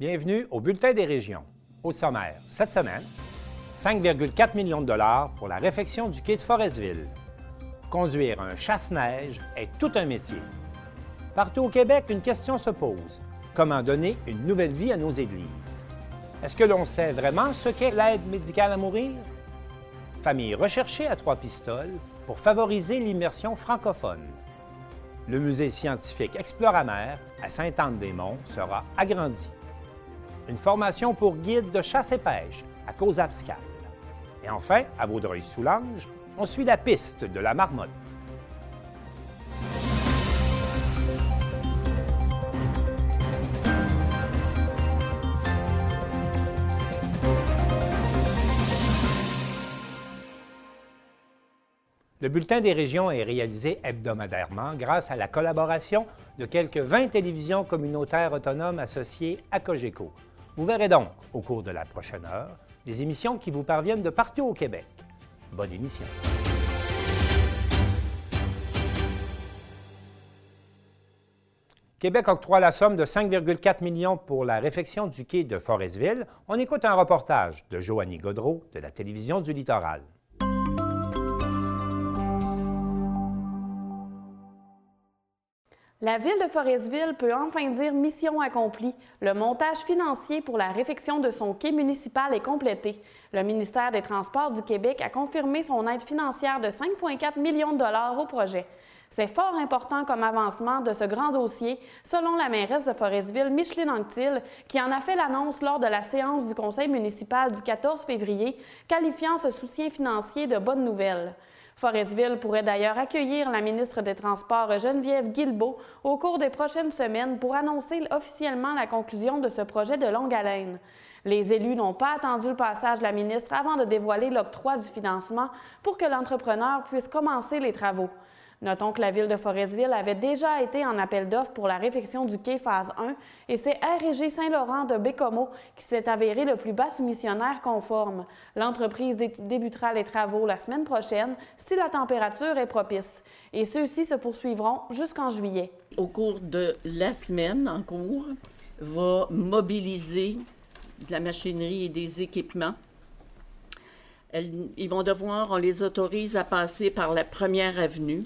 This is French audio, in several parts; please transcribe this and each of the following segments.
Bienvenue au Bulletin des régions. Au sommaire, cette semaine, 5,4 millions de dollars pour la réfection du quai de Forestville. Conduire un chasse-neige est tout un métier. Partout au Québec, une question se pose. Comment donner une nouvelle vie à nos églises? Est-ce que l'on sait vraiment ce qu'est l'aide médicale à mourir? Famille recherchée à trois pistoles pour favoriser l'immersion francophone. Le musée scientifique Exploramer à Sainte-Anne-des-Monts sera agrandi une formation pour guide de chasse et pêche à cause abscale. Et enfin, à Vaudreuil-Soulanges, on suit la piste de la marmotte. Le bulletin des régions est réalisé hebdomadairement grâce à la collaboration de quelques 20 télévisions communautaires autonomes associées à Cogeco. Vous verrez donc, au cours de la prochaine heure, des émissions qui vous parviennent de partout au Québec. Bonne émission. Québec octroie la somme de 5,4 millions pour la réfection du quai de Forestville. On écoute un reportage de Joanny Godreau de la télévision du Littoral. La ville de Forestville peut enfin dire mission accomplie. Le montage financier pour la réfection de son quai municipal est complété. Le ministère des Transports du Québec a confirmé son aide financière de 5,4 millions de dollars au projet. C'est fort important comme avancement de ce grand dossier, selon la mairesse de Forestville, Micheline Anctil, qui en a fait l'annonce lors de la séance du conseil municipal du 14 février, qualifiant ce soutien financier de bonne nouvelle. Forestville pourrait d'ailleurs accueillir la ministre des Transports Geneviève Guilbeault au cours des prochaines semaines pour annoncer officiellement la conclusion de ce projet de longue haleine. Les élus n'ont pas attendu le passage de la ministre avant de dévoiler l'octroi du financement pour que l'entrepreneur puisse commencer les travaux. Notons que la ville de Forestville avait déjà été en appel d'offres pour la réfection du quai phase 1 et c'est RG Saint-Laurent de Bécomo qui s'est avéré le plus bas soumissionnaire conforme. L'entreprise débutera les travaux la semaine prochaine si la température est propice et ceux-ci se poursuivront jusqu'en juillet. Au cours de la semaine en cours, va mobiliser de la machinerie et des équipements ils vont devoir, on les autorise à passer par la première avenue,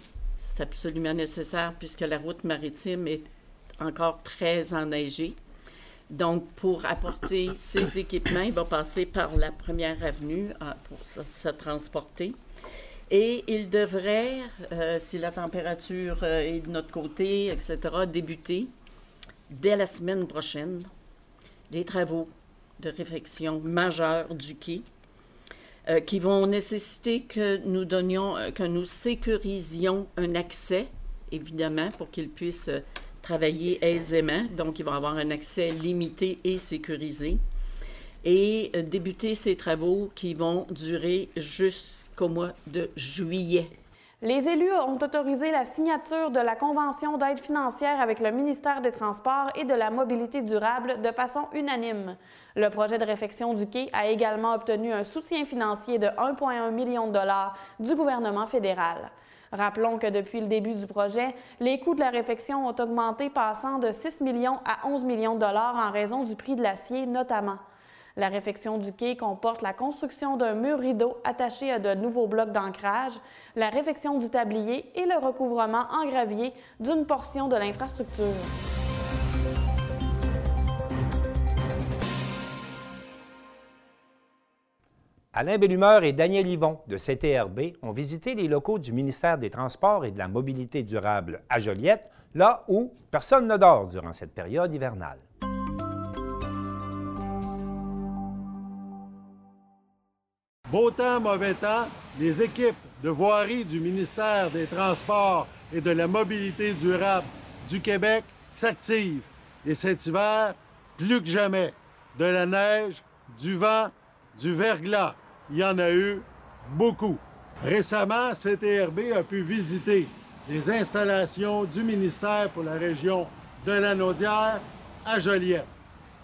absolument nécessaire puisque la route maritime est encore très enneigée. Donc, pour apporter ces équipements, il va passer par la première avenue euh, pour se, transporter. Et il devrait, euh, si la température euh, est de notre côté, etc., débuter dès la semaine prochaine les travaux de réfection majeurs du quai euh, qui vont nécessiter que nous donnions, euh, que nous sécurisions un accès, évidemment, pour qu'ils puissent euh, travailler aisément. Donc, ils vont avoir un accès limité et sécurisé. Et débuter ces travaux qui vont durer jusqu'au mois de juillet les élus ont autorisé la signature de la convention d'aide financière avec le ministère des Transports et de la Mobilité durable de façon unanime. Le projet de réfection du quai a également obtenu un soutien financier de 1,1 million de dollars du gouvernement fédéral. Rappelons que depuis le début du projet, les coûts de la réfection ont augmenté passant de 6 millions à 11 millions de dollars en raison du prix de l'acier notamment. La réfection du quai comporte la construction d'un mur rideau attaché à de nouveaux blocs d'ancrage, la réfection du tablier et le recouvrement en gravier d'une portion de l'infrastructure. Alain Bellumeur et Daniel Yvon de CTRB ont visité les locaux du ministère des Transports et de la Mobilité durable à Joliette, là où personne ne dort durant cette période hivernale. Beau temps, mauvais temps, les équipes de voirie du ministère des Transports et de la Mobilité durable du Québec s'activent. Et cet hiver, plus que jamais, de la neige, du vent, du verglas. Il y en a eu beaucoup. Récemment, CTRB a pu visiter les installations du ministère pour la région de la Naudière à Joliette.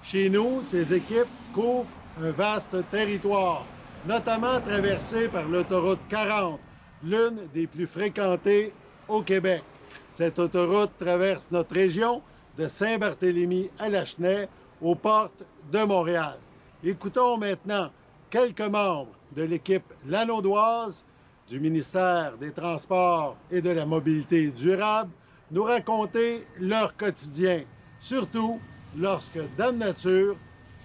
Chez nous, ces équipes couvrent un vaste territoire notamment traversée par l'autoroute 40, l'une des plus fréquentées au Québec. Cette autoroute traverse notre région de Saint-Barthélemy à Lachenay, aux portes de Montréal. Écoutons maintenant quelques membres de l'équipe lanaudoise du ministère des Transports et de la Mobilité durable nous raconter leur quotidien, surtout lorsque Dame Nature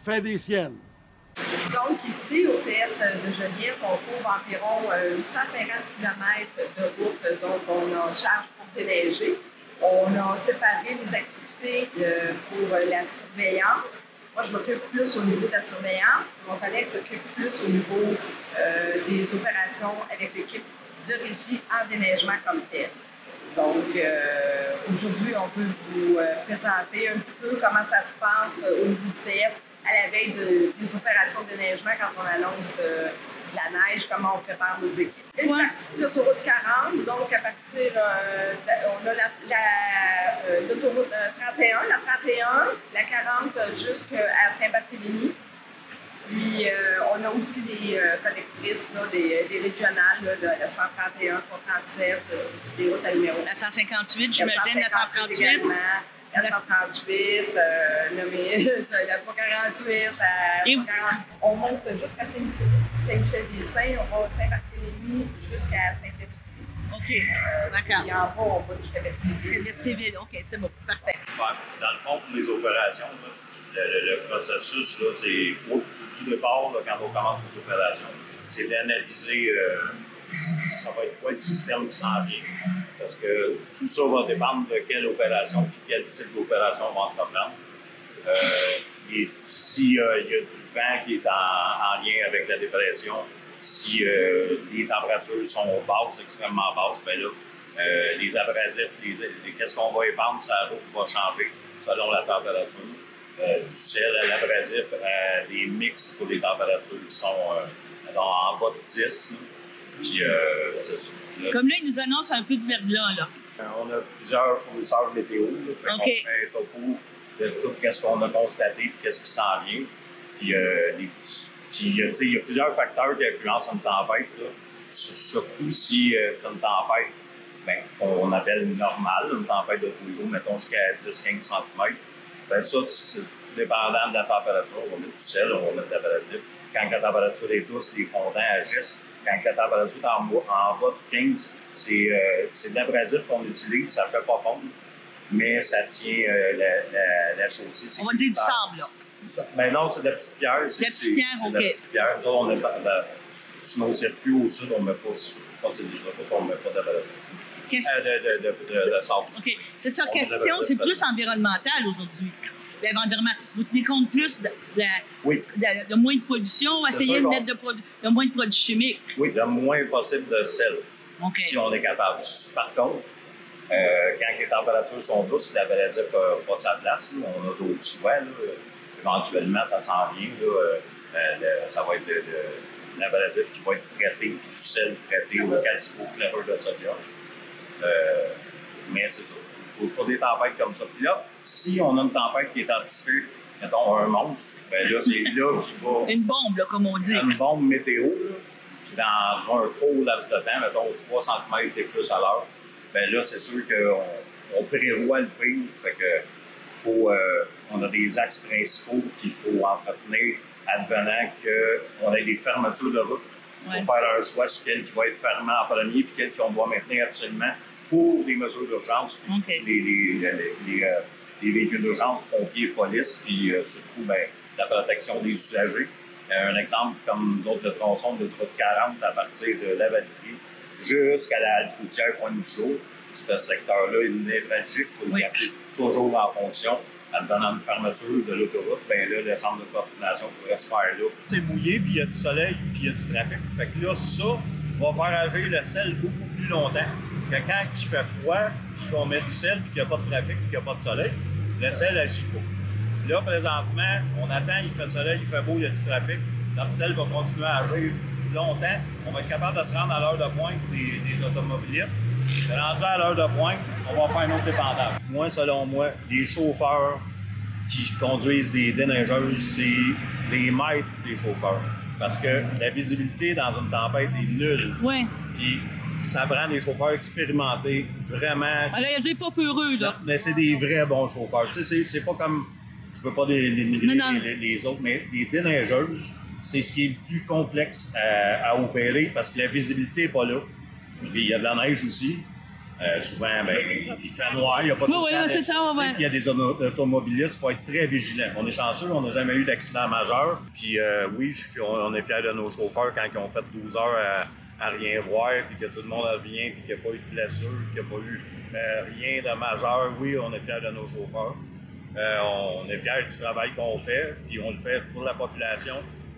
fait des siennes. Donc, ici, au CS de Joliette, on couvre environ 850 euh, km de route dont on a charge pour déneiger. On a séparé les activités euh, pour la surveillance. Moi, je m'occupe plus au niveau de la surveillance. Mon collègue s'occupe plus au niveau euh, des opérations avec l'équipe de régie en déneigement comme tel. Donc, aujourd'hui, on veut vous présenter un petit peu comment ça se passe au niveau du CS à la veille de, des opérations de neigement quand on annonce euh, de la neige, comment on prépare nos équipes. Une partie de l'autoroute 40, donc à partir, euh, on a euh, l'autoroute 31, la 31, la 40 jusqu'à Saint-Barthélemy. Puis on a aussi des collectrices, des, des, régionales, là, la 131, 337, des routes à numéro. La 158, j'imagine, la 138. La 138, euh, la 348, On monte jusqu'à Saint-Michel-des-Saints, on va à Saint-Barthélemy jusqu'à Saint-Esprit. OK, euh, d'accord. Et en bas, on va jusqu'à Berthierville. Berthierville, OK, c'est bon, parfait. dans le fond, pour les opérations, le, processus, c'est au, départ, quand on commence les opérations, c'est d'analyser euh, ça va être quoi le système qui s'en vient? Parce que tout ça va dépendre de quelle opération et quel type d'opération on va entreprendre. Euh, et s'il y a du vent qui est en, lien avec la dépression, si euh, les températures sont basses, extrêmement basses, bien là, euh, les abrasifs, qu'est-ce qu'on va épandre route va changer selon la température. du sel à l'abrasif des mix pour les températures qui sont en bas de 10. Puis, euh, ça. Comme là, il nous annonce un peu de verglas, là. Euh, on a plusieurs fournisseurs météo. Là, On fait un topo de tout ce qu'on a constaté et qu'est-ce qui s'en vient. Puis, euh, les, puis il y a plusieurs facteurs qui influencent une tempête. Là. Surtout si euh, c'est une tempête ben, qu'on appelle normale, une tempête de tous les jours, mettons jusqu'à 10-15 cm. Ben, ça, c'est dépendant de la température. On va mettre du sel, on va mettre de l'abrasif. Quand la température est douce, les fondants agissent quand la température est en, en bas de 15, euh, c'est de l'abrasif qu'on utilise, ça ne fait pas fondre, mais ça tient euh, la, la, chaussée. On va dire du sable, là. Ben non, c'est de la petite pierre. C'est de la petite pierre, C'est de la petite pierre. Nous on est pas, sur nos circuits au sud, on ne met pas, pas ces on ne met pas d'abrasif. Euh, de, de, de, de, sable. OK. C'est ça, question, c'est plus environnemental aujourd'hui. Vous tenez compte plus de, de, moins de pollution, essayer de mettre de, moins de produits chimiques? Oui, le moins possible de sel, si on est capable. Par contre, euh, quand les températures sont douces, l'abrasif n'a pas sa place. on a d'autres choix. Éventuellement, ça s'en vient. Euh, euh, ça va être l'abrasif qui va être traité, puis du sel traité au, quasi, au chlorure de sodium. mais c'est ça pour, des tempêtes comme ça. Puis là, si on a une tempête qui est anticipée, mettons un monstre, ben là, c'est là qu'il va. Une bombe, là, comme on dit. Une bombe météo, là, puis dans un court laps de temps, mettons 3 cm et plus à l'heure, ben là, c'est sûr qu'on on prévoit le pire. Fait que faut, euh, on a des axes principaux qu'il faut entretenir advenant qu'on ait des fermetures de route pour faire un choix sur quel qui va être fermé en premier puis quel qu'on doit maintenir absolument pour les mesures d'urgence, les, les, les, euh, les, véhicules d'urgence, pompiers, police, puis euh, surtout ben, la protection des usagers. Euh, un exemple, comme nous autres, le tronçon de route 40 à partir de la Valtrie jusqu'à la halte routière Pointe-du-Jour. Ce secteur-là est névralgique, il faut le garder toujours en fonction. En donnant une fermeture de l'autoroute, ben là, le centre de coordination pourrait se faire là. C'est mouillé, puis il y a du soleil, puis il y a du trafic. Fait que là, ça va faire agir le sel beaucoup plus longtemps que quand il fait froid, puis qu'on met du sel, puis qu'il n'y a pas de trafic, puis qu'il n'y a pas de soleil, le sel agit pas. Là, présentement, on attend, il fait soleil, il fait beau, il y a du trafic. Notre sel va continuer à agir longtemps. On va être capable de se rendre à l'heure de pointe des, des automobilistes. Rendu à l'heure de pointe, on va faire un autre dépendable. Moi, selon moi, les chauffeurs qui conduisent des déneigeuses, c'est les maîtres des chauffeurs. Parce que la visibilité dans une tempête est nulle. Oui ça prend des chauffeurs expérimentés, vraiment. Alors, il y a des pas peureux, là. Mais c'est des vrais bons chauffeurs. Tu sais, c'est pas comme je veux pas dénigrer les, les, autres, mais les déneigeuses, c'est ce qui est le plus complexe à, opérer parce que la visibilité n'est pas là. il y a de la neige aussi. Euh, souvent, ben, il fait noir, il n'y a pas de oui, c'est ça, Il y a des automobilistes, il faut être très vigilant. On est chanceux, on n'a jamais eu d'accident majeur. Puis euh, oui, on est fiers de nos chauffeurs quand ils ont fait 12 heures à, rien voir, puis que tout le monde revient, puis qu'il n'y a pas eu de blessure, qu'il n'y a pas eu euh, rien de majeur. Oui, on est fiers de nos chauffeurs. on est fiers du travail qu'on fait, puis on le fait pour la population.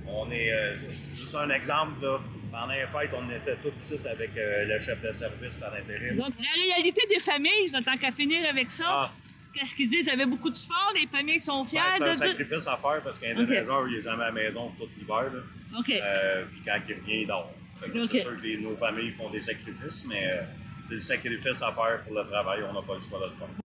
On est juste un exemple, là, pendant les fêtes, on était tous ici avec euh, le chef de service par intérim. Donc, la réalité des familles, tant qu'à finir avec ça, ah. qu'est-ce qu'ils disent? Ils avaient beaucoup de sport, les familles sont fiers ben, c'est un sacrifice à faire parce qu'un okay. il n'est jamais à la maison tout l'hiver. OK. Euh, puis quand il revient, il dort. C'est sûr que nos familles font des sacrifices, mais euh, c'est des sacrifices à faire pour le travail. On n'a pas le choix de le faire.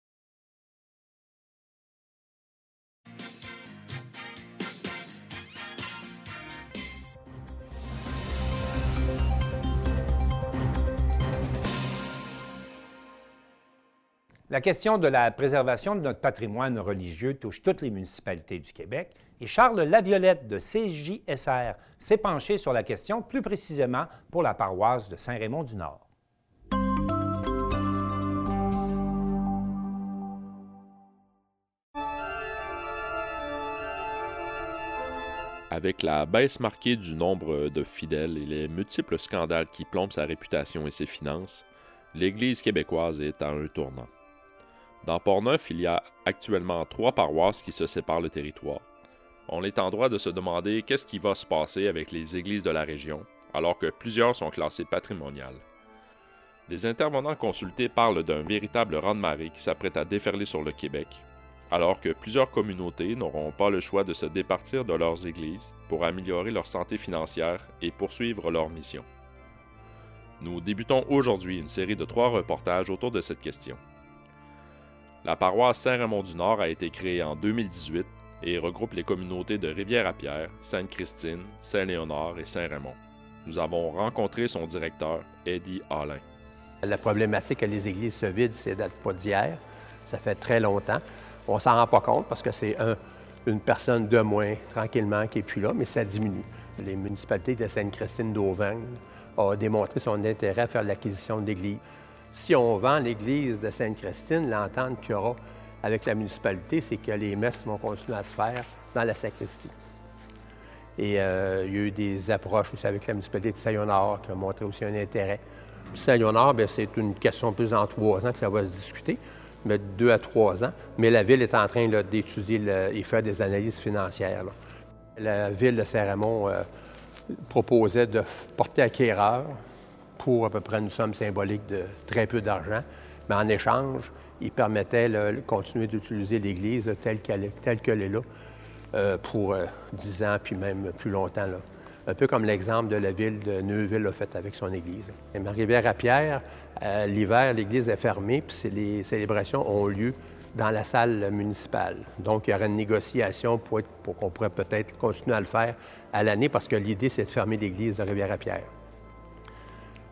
La question de la préservation de notre patrimoine religieux touche toutes les municipalités du Québec et Charles Laviolette de CJSR s'est penché sur la question plus précisément pour la paroisse de Saint-Raymond-du-Nord. Avec la baisse marquée du nombre de fidèles et les multiples scandales qui plombent sa réputation et ses finances, l'Église québécoise est à un tournant. Dans Portneuf, il y a actuellement trois paroisses qui se séparent le territoire. On est en droit de se demander qu'est-ce qui va se passer avec les églises de la région, alors que plusieurs sont classées patrimoniales. Les intervenants consultés parlent d'un véritable rang-de-marée qui s'apprête à déferler sur le Québec, alors que plusieurs communautés n'auront pas le choix de se départir de leurs églises pour améliorer leur santé financière et poursuivre leur mission. Nous débutons aujourd'hui une série de trois reportages autour de cette question. La paroisse Saint-Raymond-du-Nord a été créée en 2018 et regroupe les communautés de Rivière-à-Pierre, Sainte-Christine, Saint-Léonard et Saint-Raymond. Nous avons rencontré son directeur, Eddie Alain. La problématique que les églises se vident, c'est date pas d'hier. Ça fait très longtemps. On s'en rend pas compte parce que c'est une personne de moins, tranquillement, qui est plus là, mais ça diminue. Les municipalités de Sainte-Christine d'Auvergne ont démontré son intérêt à faire l'acquisition de l'église si on vend l'église de Sainte-Christine, l'entente qu'il y aura avec la municipalité, c'est que les messes vont continuer à se faire dans la sacristie. Et euh, il y a eu des approches aussi avec la municipalité de Saint-Léonard qui a montré aussi un intérêt. Saint-Léonard, c'est une question plus en trois ans que ça va se discuter, mais deux à trois ans. Mais la Ville est en train d'étudier et faire des analyses financières. La Ville de Saint-Raymond euh, proposait de porter acquéreur pour à peu près une somme symbolique de très peu d'argent. Mais en échange, il permettait de continuer d'utiliser l'Église telle qu'elle est là euh, pour 10 euh, ans, puis même plus longtemps. Un peu comme l'exemple de la ville de Neuville a fait avec son Église. Et rivière à Pierre, euh, l'hiver, l'Église est fermée, puis les célébrations ont lieu dans la salle municipale. Donc, il y aurait une négociation pour, pour qu'on pourrait peut-être continuer à le faire à l'année, parce que l'idée, c'est de fermer l'Église de Rivière-à-Pierre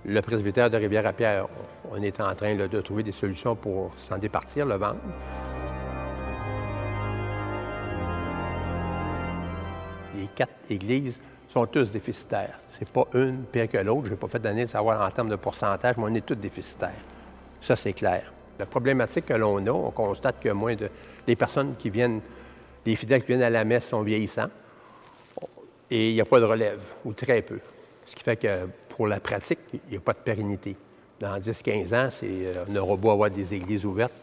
le presbytère de Rivière-à-Pierre, on est en train de trouver des solutions pour s'en départir, le vendre. Les quatre églises sont tous déficitaires. C'est pas une pire que l'autre. Je n'ai pas fait d'année de savoir en termes de pourcentage, mais on est tous déficitaires. Ça, c'est clair. La problématique que l'on a, on constate que moins de. Les personnes qui viennent, les fidèles qui viennent à la messe sont vieillissants et il n'y a pas de relève, ou très peu. Ce qui fait que pour la pratique, il n'y a pas de pérennité. Dans 10-15 ans, euh, on aura beau avoir des églises ouvertes,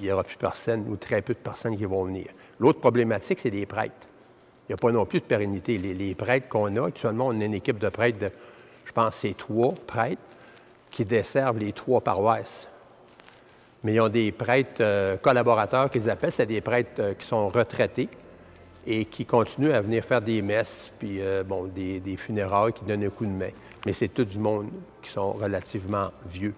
il n'y aura plus personne ou très peu de personnes qui vont venir. L'autre problématique, c'est les prêtres. Il n'y a pas non plus de pérennité. Les, prêtres qu'on a, actuellement, on a une équipe de prêtres de, je pense, c'est trois prêtres qui desservent les trois paroisses. Mais ils ont des prêtres euh, collaborateurs qu'ils appellent, c'est des prêtres euh, qui sont retraités, et qui continuent à venir faire des messes, puis euh, bon, des, funérailles qui donnent un coup de main. Mais c'est tout du monde qui sont relativement vieux.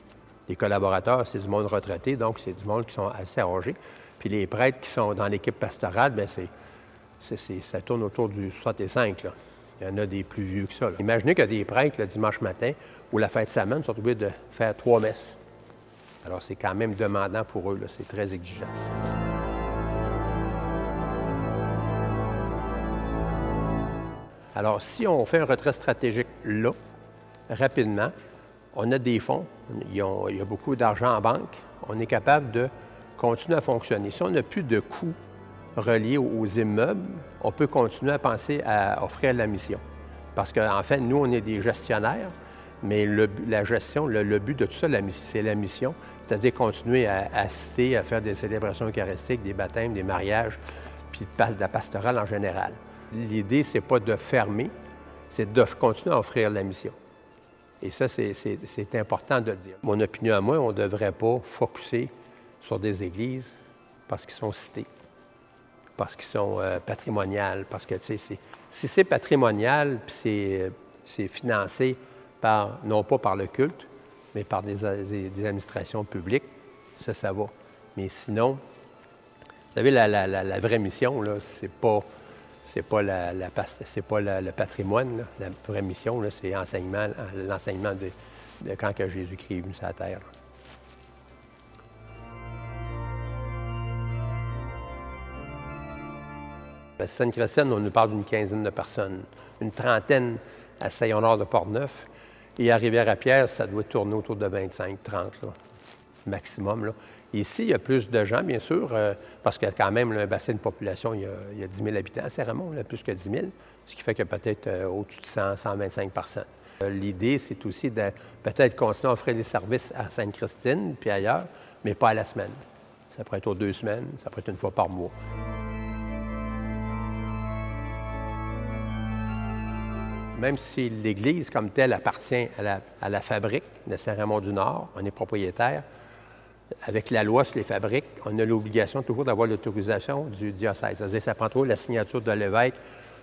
Les collaborateurs, c'est du monde retraité, donc c'est du monde qui sont assez âgés. Puis les prêtres qui sont dans l'équipe pastorale, bien, c'est, ça tourne autour du 65. Là. Il y en a des plus vieux que ça. Imaginez qu'il y a des prêtres le dimanche matin ou la fête de semaine sont obligés de faire trois messes. Alors c'est quand même demandant pour eux, c'est très exigeant. Alors, si on fait un retrait stratégique là, rapidement, on a des fonds, il y a, beaucoup d'argent en banque, on est capable de continuer à fonctionner. Si on n'a plus de coûts reliés aux, immeubles, on peut continuer à penser à offrir la mission. Parce qu'en fait, nous, on est des gestionnaires, mais la gestion, le, but de tout ça, c'est la mission, c'est-à-dire continuer à, assister, à faire des célébrations eucharistiques, des baptêmes, des mariages, puis de la pastorale en général. L'idée, c'est pas de fermer, c'est de continuer à offrir la mission. Et ça, c'est important de dire. Mon opinion à moi, on ne devrait pas focuser sur des églises parce qu'ils sont cités, parce qu'ils sont euh, patrimoniales, parce que, tu sais, si c'est patrimonial, puis c'est financé par, non pas par le culte, mais par des, administrations publiques, ça, ça va. Mais sinon, vous savez, la, la vraie mission, là, c'est pas c'est pas la, c'est pas le patrimoine. La vraie mission, c'est l'enseignement, de, quand que Jésus-Christ est venu sur la terre. La Sainte-Christine, on nous parle d'une quinzaine de personnes, une trentaine à Saint-Honor de Portneuf. Et à Rivière-à-Pierre, ça doit tourner autour de 25-30 maximum. Là. Ici, il y a plus de gens, bien sûr, euh, parce qu'il y a quand même un bassin de population, il y a, 10 000 habitants à Saint-Raymond, plus que 10 000, ce qui fait qu'il y a peut-être euh, au-dessus de 100, 125 personnes. Euh, l'idée, c'est aussi de peut-être continuer à offrir des services à Sainte-Christine, puis ailleurs, mais pas à la semaine. Ça pourrait être aux deux semaines, ça pourrait être une fois par mois. Même si l'Église comme telle appartient à la, à la fabrique de Saint-Raymond-du-Nord, on est propriétaire, avec la loi sur les fabriques, on a l'obligation toujours d'avoir l'autorisation du diocèse. C'est-à-dire ça prend toujours la signature de l'évêque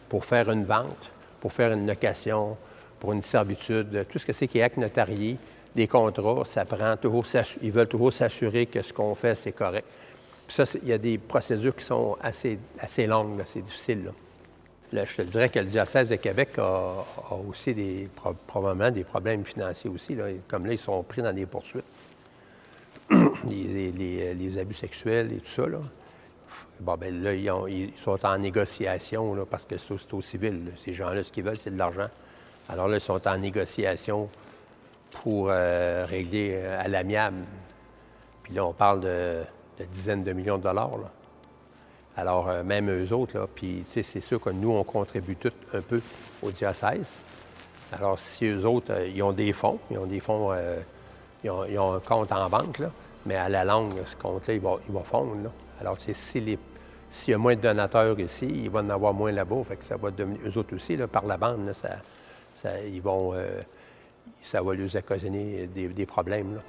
pour faire une vente, pour faire une location, pour une servitude, tout ce que c'est qui est acte notarié, des contrats, ça prend toujours, ils veulent toujours s'assurer que ce qu'on fait, c'est correct. Puis ça, il y a des procédures qui sont assez, assez longues, c'est difficile. Je te dirais que le diocèse de Québec a, aussi probablement des problèmes financiers aussi. Comme là, ils sont pris dans des poursuites. Les, abus sexuels et tout ça. Là. Bon, ben là, ils, sont en négociation là, parce que c'est au civil. Ces gens-là, ce qu'ils veulent, c'est de l'argent. Alors là, ils sont en négociation pour euh, régler euh, à l'amiable. Puis là, on parle de, dizaines de millions de dollars. Là. Alors, euh, même eux autres, là, puis c'est sûr que nous, on contribue tout un peu au diocèse. Alors, si eux autres, ils ont des fonds, ils ont des fonds ils ont, un compte en banque, là, mais à la longue, ce compte-là, il va, il va fondre. Alors, s'il si y a moins de donateurs ici, il va en avoir moins là-bas. Fait que ça va devenir, eux autres aussi, par la bande, ça, ça, ils vont, euh, ça va leur occasionner des, problèmes.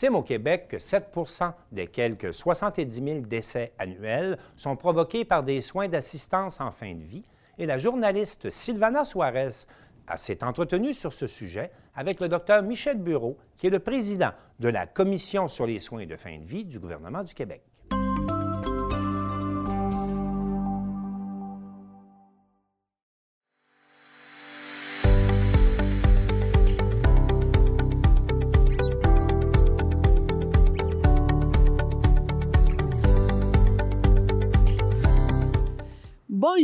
Estime au Québec que 7% des quelques 70 000 décès annuels sont provoqués par des soins d'assistance en fin de vie et la journaliste Sylvana Suarez s'est entretenue sur ce sujet avec le docteur Michel Bureau, qui est le président de la Commission sur les soins de fin de vie du gouvernement du Québec.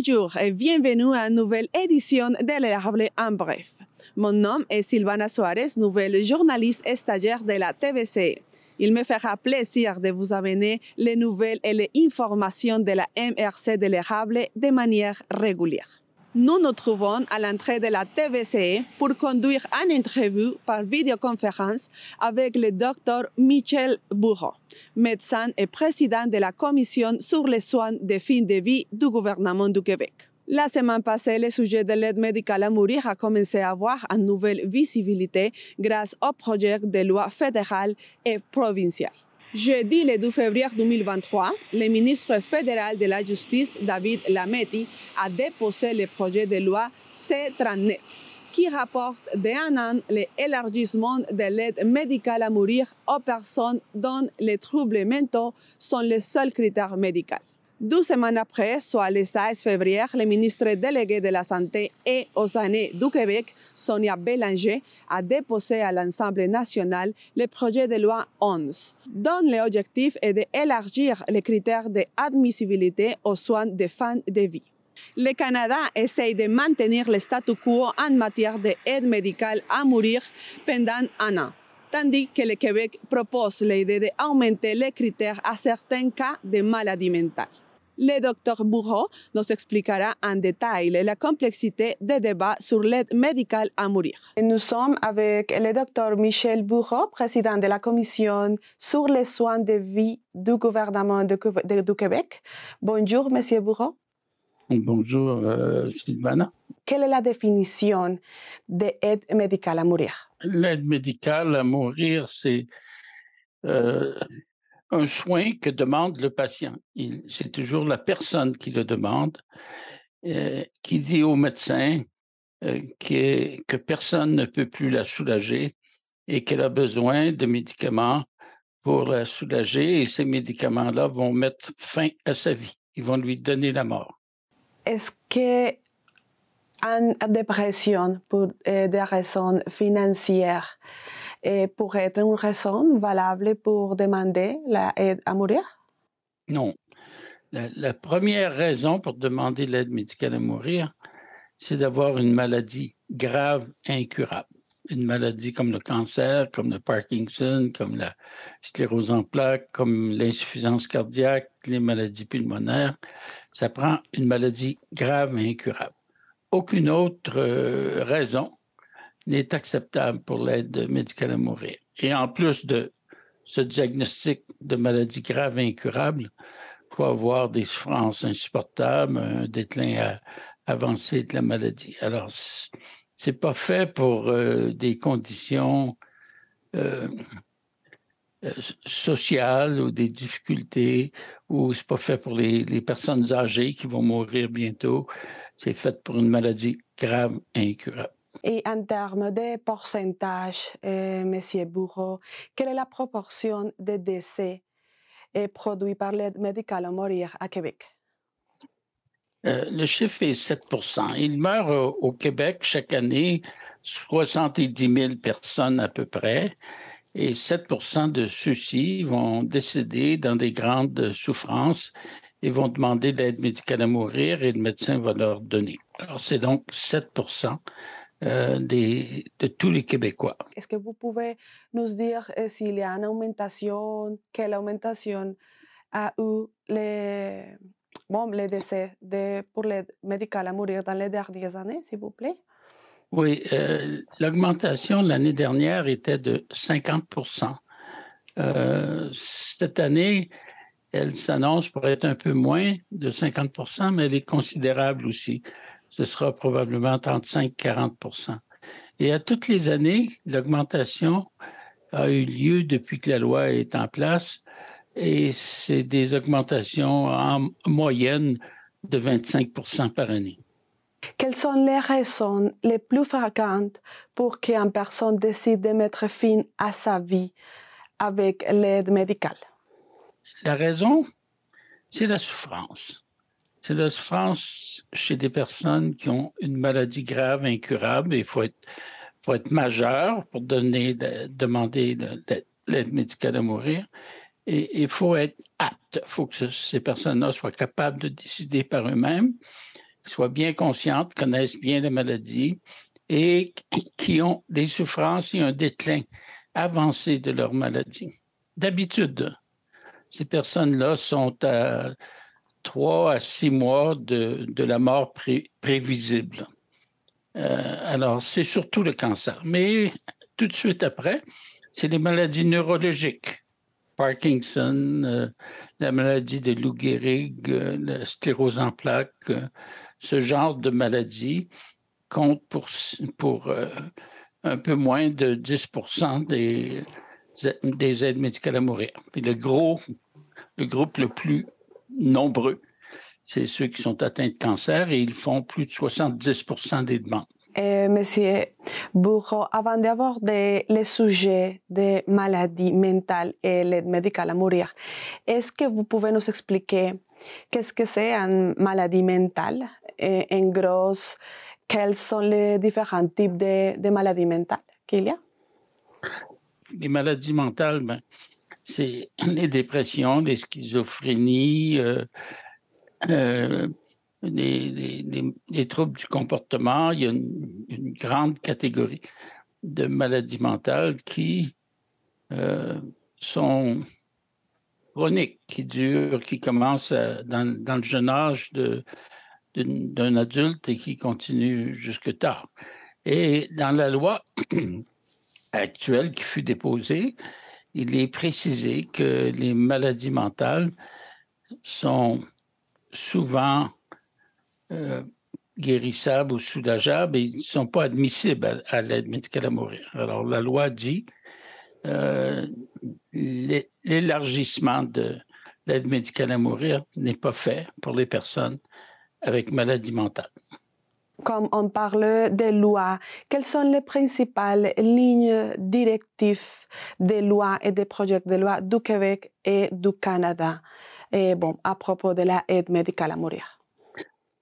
Bonjour et bienvenue à une nouvelle édition de l'Érable en bref. Mon nom est Sylvana Suarez, nouvelle journaliste stagiaire de la TVC. Il me fera plaisir de vous amener les nouvelles et les informations de la MRC de l'Érable de manière régulière. Nous nous trouvons à l'entrée de la TVC pour conduire une interview par vidéoconférence avec le docteur Michel Bourreau, médecin et président de la Commission sur les soins de fin de vie du gouvernement du Québec. La semaine passée, le sujet de l'aide médicale à mourir a commencé à avoir une nouvelle visibilité grâce au projet de loi fédéral et provincial. Jeudi, le 2 février 2023, le ministre fédéral de la Justice, David Lametti, a déposé le projet de loi C-39 qui rapporte d'un an l'élargissement de l'aide médicale à mourir aux personnes dont les troubles mentaux sont les seuls critères médicaux. Deux semaines après, soit le 16 février, le ministre délégué de la Santé et aux années du Québec, Sonia Bélanger, a déposé à l'Assemblée nationale le projet de loi 11, dont l'objectif est d'élargir les critères d'admissibilité aux soins de fin de vie. Le Canada essaye de maintenir le statu quo en matière d'aide médicale à mourir pendant un an, tandis que le Québec propose l'idée d'augmenter les critères à certains cas de maladie mentale. Le docteur Bourreau nous expliquera en détail la complexité des débats sur l'aide médicale à mourir. Nous sommes avec le docteur Michel Bourreau, président de la commission sur les soins de vie du gouvernement de, de, du Québec. Bonjour, monsieur Bourreau. Bonjour, euh, Sylvana. Quelle est la définition d'aide médicale à mourir? L'aide médicale à mourir, c'est euh, un soin que demande le patient. C'est toujours la personne qui le demande, euh, qui dit au médecin euh, que, que personne ne peut plus la soulager et qu'elle a besoin de médicaments pour la soulager et ces médicaments-là vont mettre fin à sa vie. Ils vont lui donner la mort. Est-ce que en dépression pour des raisons financières et pourrait être une raison valable pour demander l'aide à mourir? Non. La, première raison pour demander l'aide médicale à mourir, c'est d'avoir une maladie grave incurable. Une maladie comme le cancer, comme le Parkinson, comme la sclérose en plaques, comme l'insuffisance cardiaque, les maladies pulmonaires. Ça prend une maladie grave et incurable. Aucune autre euh, raison n'est acceptable pour l'aide médicale à mourir. Et en plus de ce diagnostic de maladie grave et incurable, il faut avoir des souffrances insupportables, un déclin avancé de la maladie. Alors, c'est pas fait pour euh, des conditions euh, euh, sociales ou des difficultés, ou c'est pas fait pour les, les, personnes âgées qui vont mourir bientôt. C'est fait pour une maladie grave et incurable. Et en termes de pourcentage, euh, Monsieur Bourreau, quelle est la proportion de décès produits par l'aide médicale à mourir à Québec? Euh, le chiffre est 7% Il meurt euh, au Québec chaque année 70 000 personnes à peu près. Et 7% de ceux-ci vont décéder dans des grandes souffrances et vont demander l'aide médicale à mourir et le médecin va leur donner. Alors, c'est donc 7 euh, de tous les Québécois. Est-ce que vous pouvez nous dire euh, s'il y a une augmentation, quelle augmentation a eu les, bon, les décès de, pour l'aide médicale à mourir dans les dernières années, s'il vous plaît? Oui, euh, l'augmentation l'année dernière était de 50 euh, Cette année, elle s'annonce pour être un peu moins de 50% mais elle est considérable aussi ce sera probablement 35-40% Et à toutes les années, l'augmentation a eu lieu depuis que la loi est en place et c'est des augmentations en moyenne de 25% par année. Quelles sont les raisons les plus fréquentes pour qu'une personne décide de mettre fin à sa vie avec l'aide médicale? La raison, c'est la souffrance c'est la souffrance chez des personnes qui ont une maladie grave, incurable. Il faut être, majeur pour demander l'aide médicale à mourir. Et il faut être apte. Il faut que ces personnes-là soient capables de décider par eux-mêmes, soient bien conscientes, connaissent bien la maladie et qui ont des souffrances et un déclin avancé de leur maladie. D'habitude, ces personnes-là sont à trois à six mois de, de la mort prévisible. Euh, alors, c'est surtout le cancer. Mais tout de suite après, c'est les maladies neurologiques. Parkinson, euh, la maladie de Lou Gehrig, euh, la sclérose en plaques, ce genre de maladies compte pour, pour un peu moins de 10 des, des aides médicales à mourir. Le gros, le groupe le plus nombreux. C'est ceux qui sont atteints de cancer et ils font plus de 70% des demandes. euh, Monsieur Bourreau, avant d'aborder le sujet des maladies mentales et l'aide médicale à mourir, est-ce que vous pouvez nous expliquer qu'est-ce que c'est une maladie mentale et en gros, quels sont les différents types de, de maladies mentales qu'il y a? Les maladies mentales, ben, c'est les dépressions, les schizophrénies, euh, euh, les, troubles du comportement. Il y a une, grande catégorie de maladies mentales qui euh, sont chroniques, qui durent, qui commencent dans, dans, le jeune âge d'un adulte et qui continuent jusque tard. Et dans la loi actuelle qui fut déposée, il est précisé que les maladies mentales sont souvent euh, guérissables ou soulageables et ne sont pas admissibles à, l'aide médicale à mourir. Alors, la loi dit euh, l'élargissement de l'aide médicale à mourir n'est pas fait pour les personnes avec maladie mentale. Comme on parle des lois, quelles sont les principales lignes directives des lois et des projets de loi du Québec et du Canada? Et bon, à propos de l'aide médicale à mourir?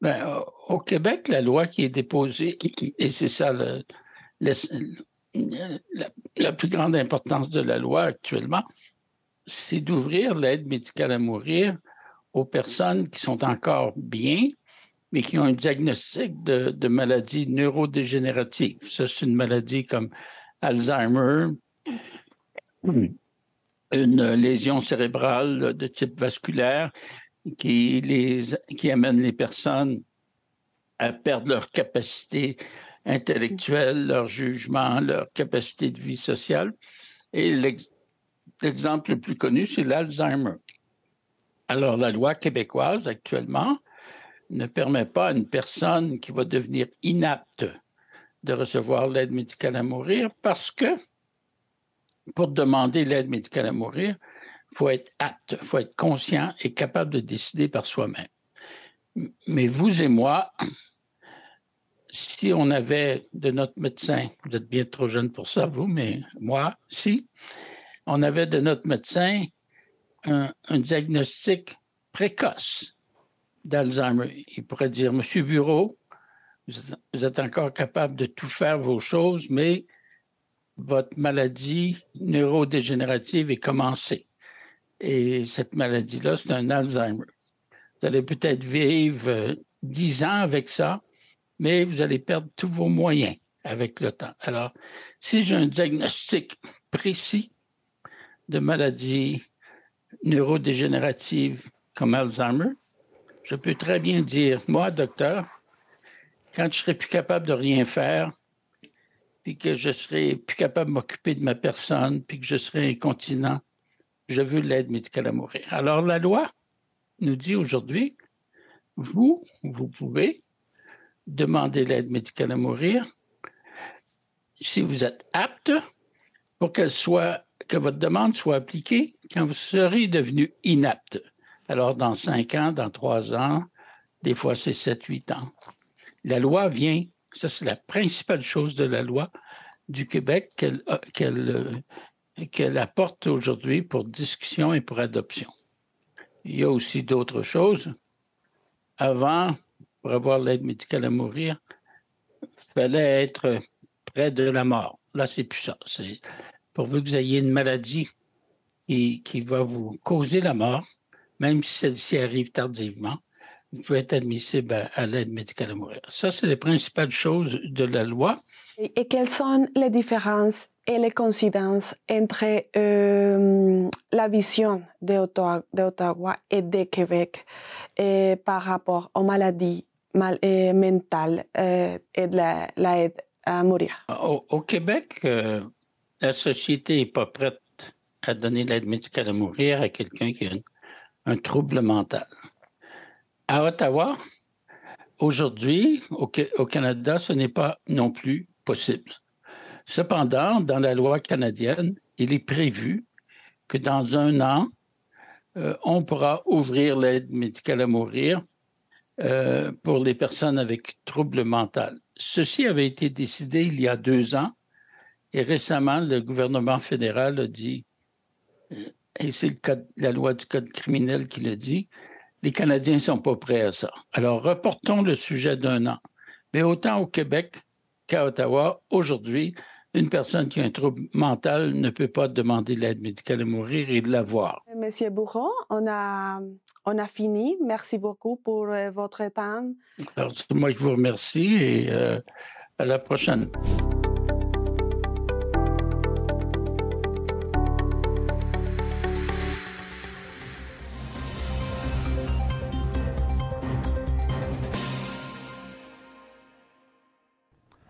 Ben, au Québec, la loi qui est déposée, et c'est ça la, plus grande importance de la loi actuellement, c'est d'ouvrir l'aide médicale à mourir aux personnes qui sont encore bien, mais qui ont un diagnostic de, maladie neurodégénérative. Ça, c'est une maladie comme Alzheimer, une lésion cérébrale de type vasculaire, qui, amènent les personnes à perdre leur capacité intellectuelle, leur jugement, leur capacité de vie sociale. Et l'exemple le plus connu, c'est l'Alzheimer. Alors, la loi québécoise actuellement ne permet pas à une personne qui va devenir inapte de recevoir l'aide médicale à mourir parce que pour demander l'aide médicale à mourir, faut être apte, faut être conscient et capable de décider par soi-même. Mais vous et moi, si on avait de notre médecin, vous êtes bien trop jeune pour ça, vous, mais moi, si, on avait de notre médecin un, diagnostic précoce d'Alzheimer, il pourrait dire, Monsieur Bureau, vous êtes encore capable de tout faire vos choses, mais votre maladie neurodégénérative est commencée. Et cette maladie-là, c'est un Alzheimer. Vous allez peut-être vivre dix ans avec ça, mais vous allez perdre tous vos moyens avec le temps. Alors, si j'ai un diagnostic précis de maladie neurodégénérative comme Alzheimer, je peux très bien dire, moi, docteur, quand je serai plus capable de rien faire, puis que je serai plus capable de m'occuper de ma personne, puis que je serai incontinent, je veux l'aide médicale à mourir. Alors la loi nous dit aujourd'hui, vous, vous pouvez demander l'aide médicale à mourir si vous êtes apte pour qu'elle soit, que votre demande soit appliquée quand vous serez devenu inapte. Alors, dans cinq ans, dans trois ans, des fois c'est sept, huit ans. La loi vient, ça c'est la principale chose de la loi du Québec qu'elle qu'elle qu'elle apporte aujourd'hui pour discussion et pour adoption. Il y a aussi d'autres choses. Avant, pour avoir l'aide médicale à mourir, fallait être près de la mort. Là, c'est plus ça. C'est pour que vous ayez une maladie qui va vous causer la mort, même si celle-ci arrive tardivement, vous pouvez être admissible à, l'aide médicale à mourir. Ça, c'est les principales choses de la loi. Et quelles sont les différences et les coïncidences entre euh, la vision d'Ottawa et de Québec et par rapport aux maladies mal, euh, mentales euh, et de l'aide à mourir? Au, Québec, la société n'est pas prête à donner l'aide médicale à mourir à quelqu'un qui a un, trouble mental. À Ottawa, aujourd'hui, au, Canada, ce n'est pas non plus possible. Cependant, dans la loi canadienne, il est prévu que dans un an, euh, on pourra ouvrir l'aide médicale à mourir euh, pour les personnes avec troubles mentaux. ceci avait été décidé il y a deux ans et récemment, le gouvernement fédéral a dit, et c'est la loi du code criminel qui le dit, les Canadiens ne sont pas prêts à ça. Alors, reportons le sujet d'un an. Mais autant au Québec qu'à Ottawa, aujourd'hui, une personne qui a un trouble mental ne peut pas demander l'aide médicale à mourir et de l'avoir. Monsieur Bourreau, on a, on a fini. Merci beaucoup pour euh, votre temps. Alors, c'est moi qui vous remercie et euh, à la prochaine.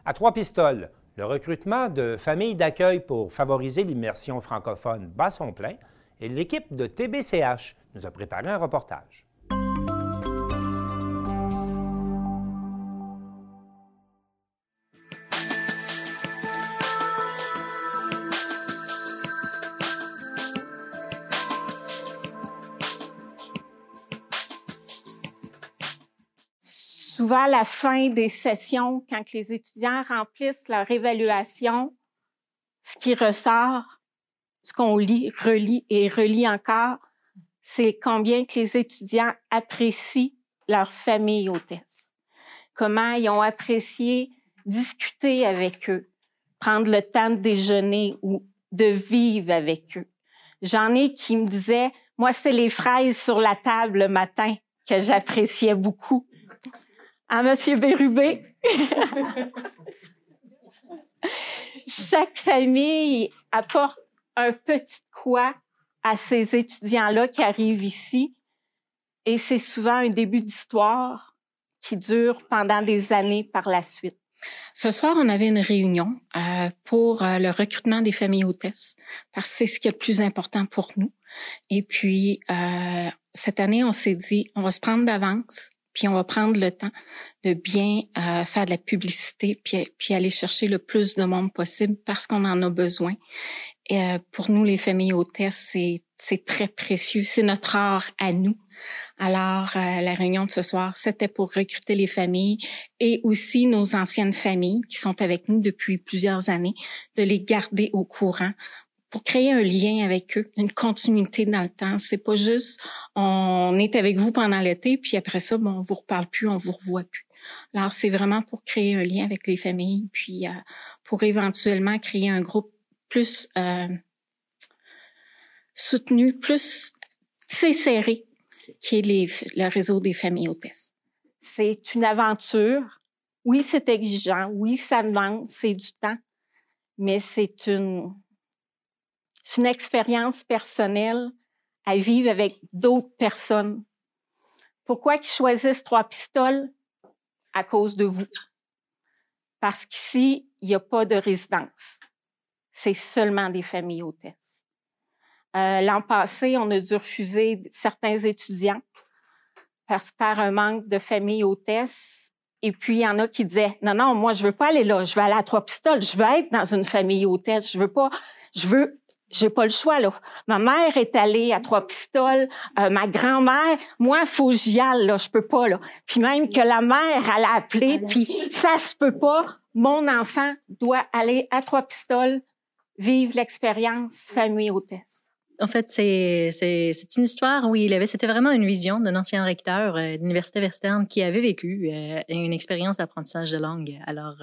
À trois pistoles, le recrutement de familles d'accueil pour favoriser l'immersion francophone bat son plein et l'équipe de TBCH nous a préparé un reportage. Souvent à la fin des sessions, quand les étudiants remplissent leur évaluation, ce qui ressort, ce qu'on lit, relit et relit encore, c'est combien que les étudiants apprécient leur famille hôtesse. Comment ils ont apprécié discuter avec eux, prendre le temps de déjeuner ou de vivre avec eux. J'en ai qui me disaient, moi, c'est les fraises sur la table le matin que j'appréciais beaucoup à Monsieur Bérubé. Chaque famille apporte un petit quoi à ces étudiants-là qui arrivent ici. Et c'est souvent un début d'histoire qui dure pendant des années par la suite. Ce soir, on avait une réunion euh, pour euh, le recrutement des familles hôtesses, parce que c'est ce qui est le plus important pour nous. Et puis, euh, cette année, on s'est dit, on va se prendre d'avance puis on va prendre le temps de bien euh, faire de la publicité, puis, puis aller chercher le plus de monde possible parce qu'on en a besoin. Euh, pour nous, les familles hôtesses, c'est c'est très précieux, c'est notre art à nous. Alors, euh, la réunion de ce soir, c'était pour recruter les familles et aussi nos anciennes familles qui sont avec nous depuis plusieurs années, de les garder au courant pour créer un lien avec eux, une continuité dans le temps. C'est pas juste on est avec vous pendant l'été, puis après ça, bon, on vous reparle plus, on vous revoit plus. Alors, c'est vraiment pour créer un lien avec les familles, puis euh, pour éventuellement créer un groupe plus euh, soutenu, plus serré, qui est le réseau des familles hôtesses. C'est une aventure. Oui, c'est exigeant. Oui, ça demande, c'est du temps. Mais c'est une, c'est une expérience personnelle à vivre avec d'autres personnes. Pourquoi ils choisissent trois pistoles? À cause de vous. Parce qu'ici, il n'y a pas de résidence. C'est seulement des familles hôtesses. Euh, L'an passé, on a dû refuser certains étudiants parce par un manque de familles hôtesses. Et puis, il y en a qui disaient, non, non, moi, je veux pas aller là, je veux aller à Trois Pistoles, je veux être dans une famille hôtesse, je veux pas, je veux j'ai pas le choix là. Ma mère est allée à Trois Pistoles, euh, ma grand-mère, moi faut que j'y aille là, je peux pas là. Puis même que la mère elle a appelé, puis ça se peut pas. Mon enfant doit aller à Trois Pistoles vivre l'expérience famille hôtesse. En fait, c'est c'est c'est une histoire où il avait c'était vraiment une vision d'un ancien recteur euh, d'université Western qui avait vécu euh, une expérience d'apprentissage de langue. Alors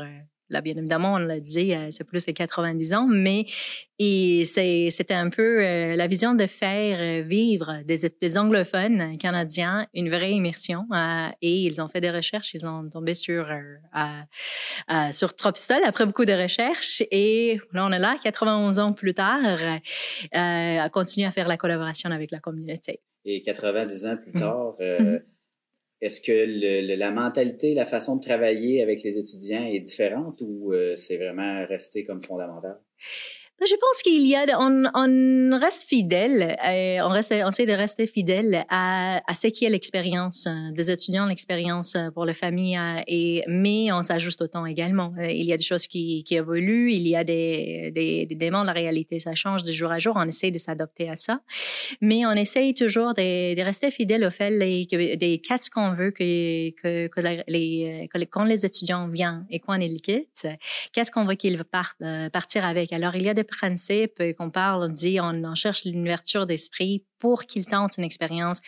Là, bien évidemment, on l'a dit, euh, c'est plus de 90 ans, mais c'était un peu euh, la vision de faire euh, vivre des, des anglophones canadiens une vraie immersion. et ils ont fait des recherches, ils ont tombé sur sur Tropistol après beaucoup de recherches. Et là, on est là, 91 ans plus tard, à continuer à faire la collaboration avec la communauté. Et 90 ans plus tard, mm-hmm. Est-ce que la mentalité, la façon de travailler avec les étudiants est différente ou euh, c'est vraiment resté comme fondamental? Je pense qu'il y a, on, on reste fidèle, euh, on reste, on essaie de rester fidèle à, à ce qui est l'expérience euh, des étudiants, l'expérience euh, pour les familles, et mais on s'ajuste au temps également. Il y a des choses qui, qui évoluent, il y a des, des, des démons, la réalité, ça change de jour à jour. On essaie de s'adapter à ça, mais on essaye toujours de, de rester fidèle au fait les, des qu'est-ce qu'on veut que que, que, les, quand les étudiants viennent et quand ils quittent, qu'est-ce qu'on veut qu'ils partent partir avec. Alors il y a des principe euh, qu'on parle, on dit, on, cherche l'ouverture d'esprit pour qu'ils tentent une expérience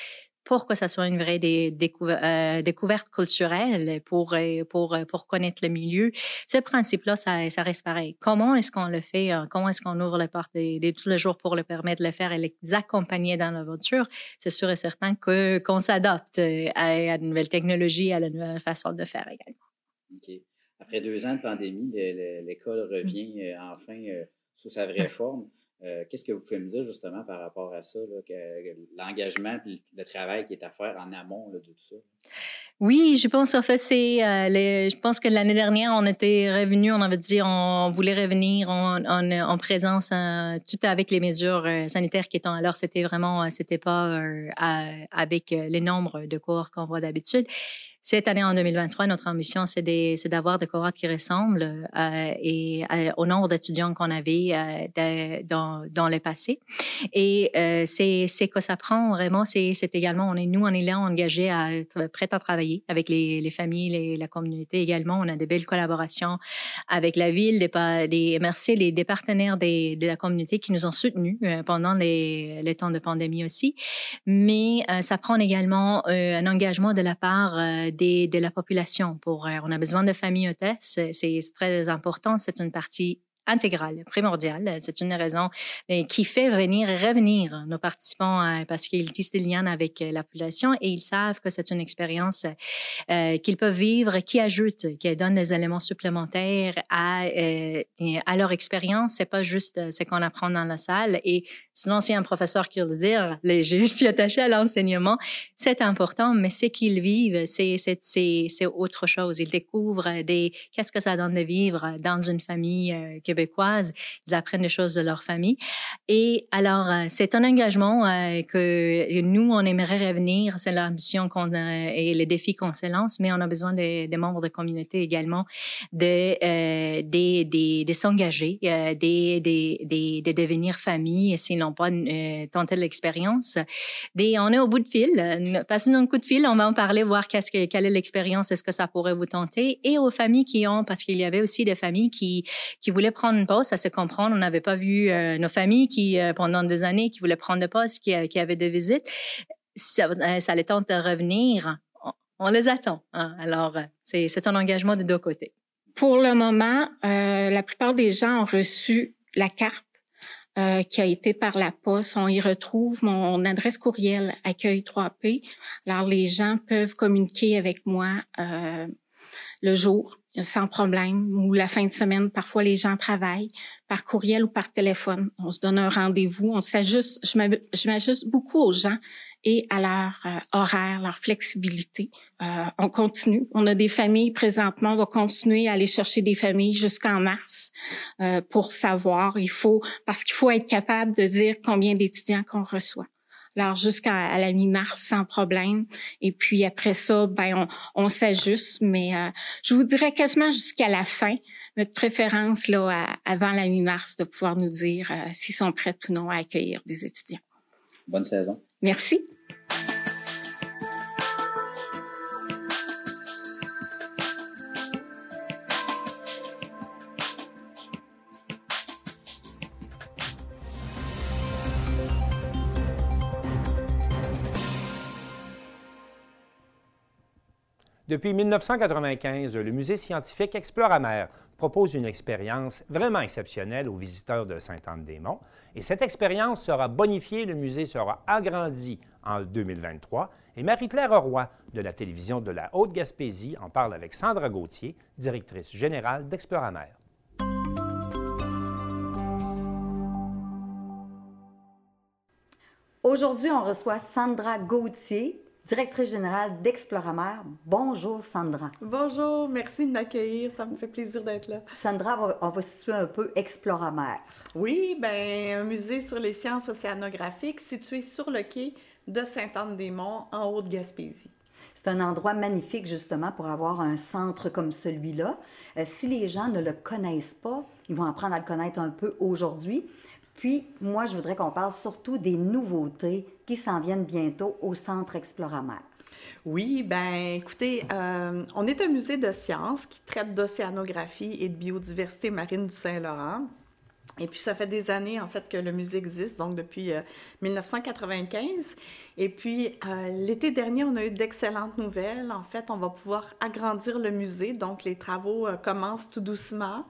pour que ça soit une vraie euh, découverte culturelle, pour, euh, pour, pour connaître le milieu. Ce principe-là, ça, reste pareil. Comment est-ce qu'on le fait? Comment est-ce qu'on ouvre les portes de, tous les jours pour le permettre de le faire et les accompagner dans l'aventure? C'est sûr et certain que, qu'on s'adapte à, à de nouvelles technologies, à la nouvelle façon de faire également. Après deux ans de pandémie, l'école revient enfin sous sa vraie forme. Euh, qu'est-ce que vous pouvez me dire justement par rapport à ça, l'engagement et le travail qui est à faire en amont de tout ça? Oui, je pense en fait c'est euh, je pense que l'année dernière on était revenu, on avait dit on voulait revenir en, en, présence euh, tout avec les mesures sanitaires qui étaient alors c'était vraiment c'était pas avec les nombres de cours qu'on voit d'habitude. Cette année, en 2023, notre ambition, c'est d'avoir des cohortes qui ressemblent et, au nombre d'étudiants qu'on avait dans le passé. Et euh, c'est que ça prend vraiment, c'est également, nous, on est là engagés à être prêts à travailler avec les, les familles, les, la communauté également. On a de belles collaborations avec la ville, des, des merci les, des partenaires des, de la communauté qui nous ont soutenus euh, pendant les, temps de pandémie aussi. Mais ça prend également un engagement de la part de la population. Pour, euh, on a besoin de familles hôtesses, c'est très important, c'est une partie intégrale, primordiale. C'est une raison euh, qui fait venir et revenir nos participants euh, parce qu'ils tissent des liens avec la population et ils savent que c'est une expérience qu'ils peuvent vivre qui ajoute, qui donne des éléments supplémentaires à, leur expérience. C'est pas juste ce qu'on apprend dans la salle et Sinon, c'est un professeur qui le dire, je suis attaché à l'enseignement, c'est important, mais ce qu'ils vivent, c'est, c'est, autre chose. Ils découvrent des, qu'est-ce que ça donne de vivre dans une famille euh, québécoise. Ils apprennent des choses de leur famille. Et alors, euh, c'est un engagement euh, que nous, on aimerait revenir. C'est l'ambition qu'on a et les défis qu'on se lance, mais on a besoin des, des membres de communauté également de, de, de, de s'engager, de, de, de, de devenir famille, sinon n'ont pas euh, tenté l'expérience. on est au bout de fil. Passez-nous un coup de fil, on va en parler, voir qu'est-ce que, quelle est l'expérience, est-ce que ça pourrait vous tenter. Et aux familles qui ont, parce qu'il y avait aussi des familles qui, qui voulaient prendre une pause, ça se comprend. On n'avait pas vu euh, nos familles qui, euh, pendant des années, qui voulaient prendre pause, qui, qui avaient des visites. Ça, ça les tente de revenir. On, les attend. Hein. Alors, c'est un engagement de deux côtés. Pour le moment, la plupart des gens ont reçu la carte euh, qui a été par la poste. On y retrouve mon adresse courriel accueil 3P. Alors les gens peuvent communiquer avec moi euh, le jour sans problème ou la fin de semaine. Parfois les gens travaillent par courriel ou par téléphone. On se donne un rendez-vous. On s'ajuste. Je m'ajuste beaucoup aux gens et à leur euh, horaire, leur flexibilité. Euh, on continue. On a des familles présentement. On va continuer à aller chercher des familles jusqu'en mars euh, pour savoir. Il faut parce qu'il faut être capable de dire combien d'étudiants qu'on reçoit. Alors jusqu'à la mi-mars sans problème. Et puis après ça, ben on, on s'ajuste. Mais euh, je vous dirais quasiment jusqu'à la fin. Notre préférence là avant la mi-mars de pouvoir nous dire s'ils sont prêts ou non à accueillir des étudiants. Bonne saison. Merci. Depuis 1995, le Musée scientifique Exploramer propose une expérience vraiment exceptionnelle aux visiteurs de Sainte-Anne-des-Monts. Et cette expérience sera bonifiée, le musée sera agrandi en 2023. Et Marie-Claire Roy de la télévision de la Haute-Gaspésie en parle avec Sandra Gauthier, directrice générale d'Exploramer. Aujourd'hui, on reçoit Sandra Gauthier, directrice générale d'Exploramer. Bonjour Sandra. Bonjour, merci de m'accueillir, ça me fait plaisir d'être là. Sandra, on va, situer un peu Exploramer. Oui, ben un musée sur les sciences océanographiques situé sur le quai de Sainte-Anne-des-Monts en Haute-Gaspésie. C'est un endroit magnifique justement pour avoir un centre comme celui-là. Euh, si les gens ne le connaissent pas, ils vont apprendre à le connaître un peu aujourd'hui. Puis, moi, je voudrais qu'on parle surtout des nouveautés qui s'en viennent bientôt au Centre Exploramer. Oui, ben écoutez, euh, on est un musée de sciences qui traite d'océanographie et de biodiversité marine du Saint-Laurent. Et puis, ça fait des années, en fait, que le musée existe, donc depuis 1995. Euh, et puis, euh, l'été dernier, on a eu d'excellentes nouvelles. En fait, on va pouvoir agrandir le musée, donc les travaux commencent tout doucement.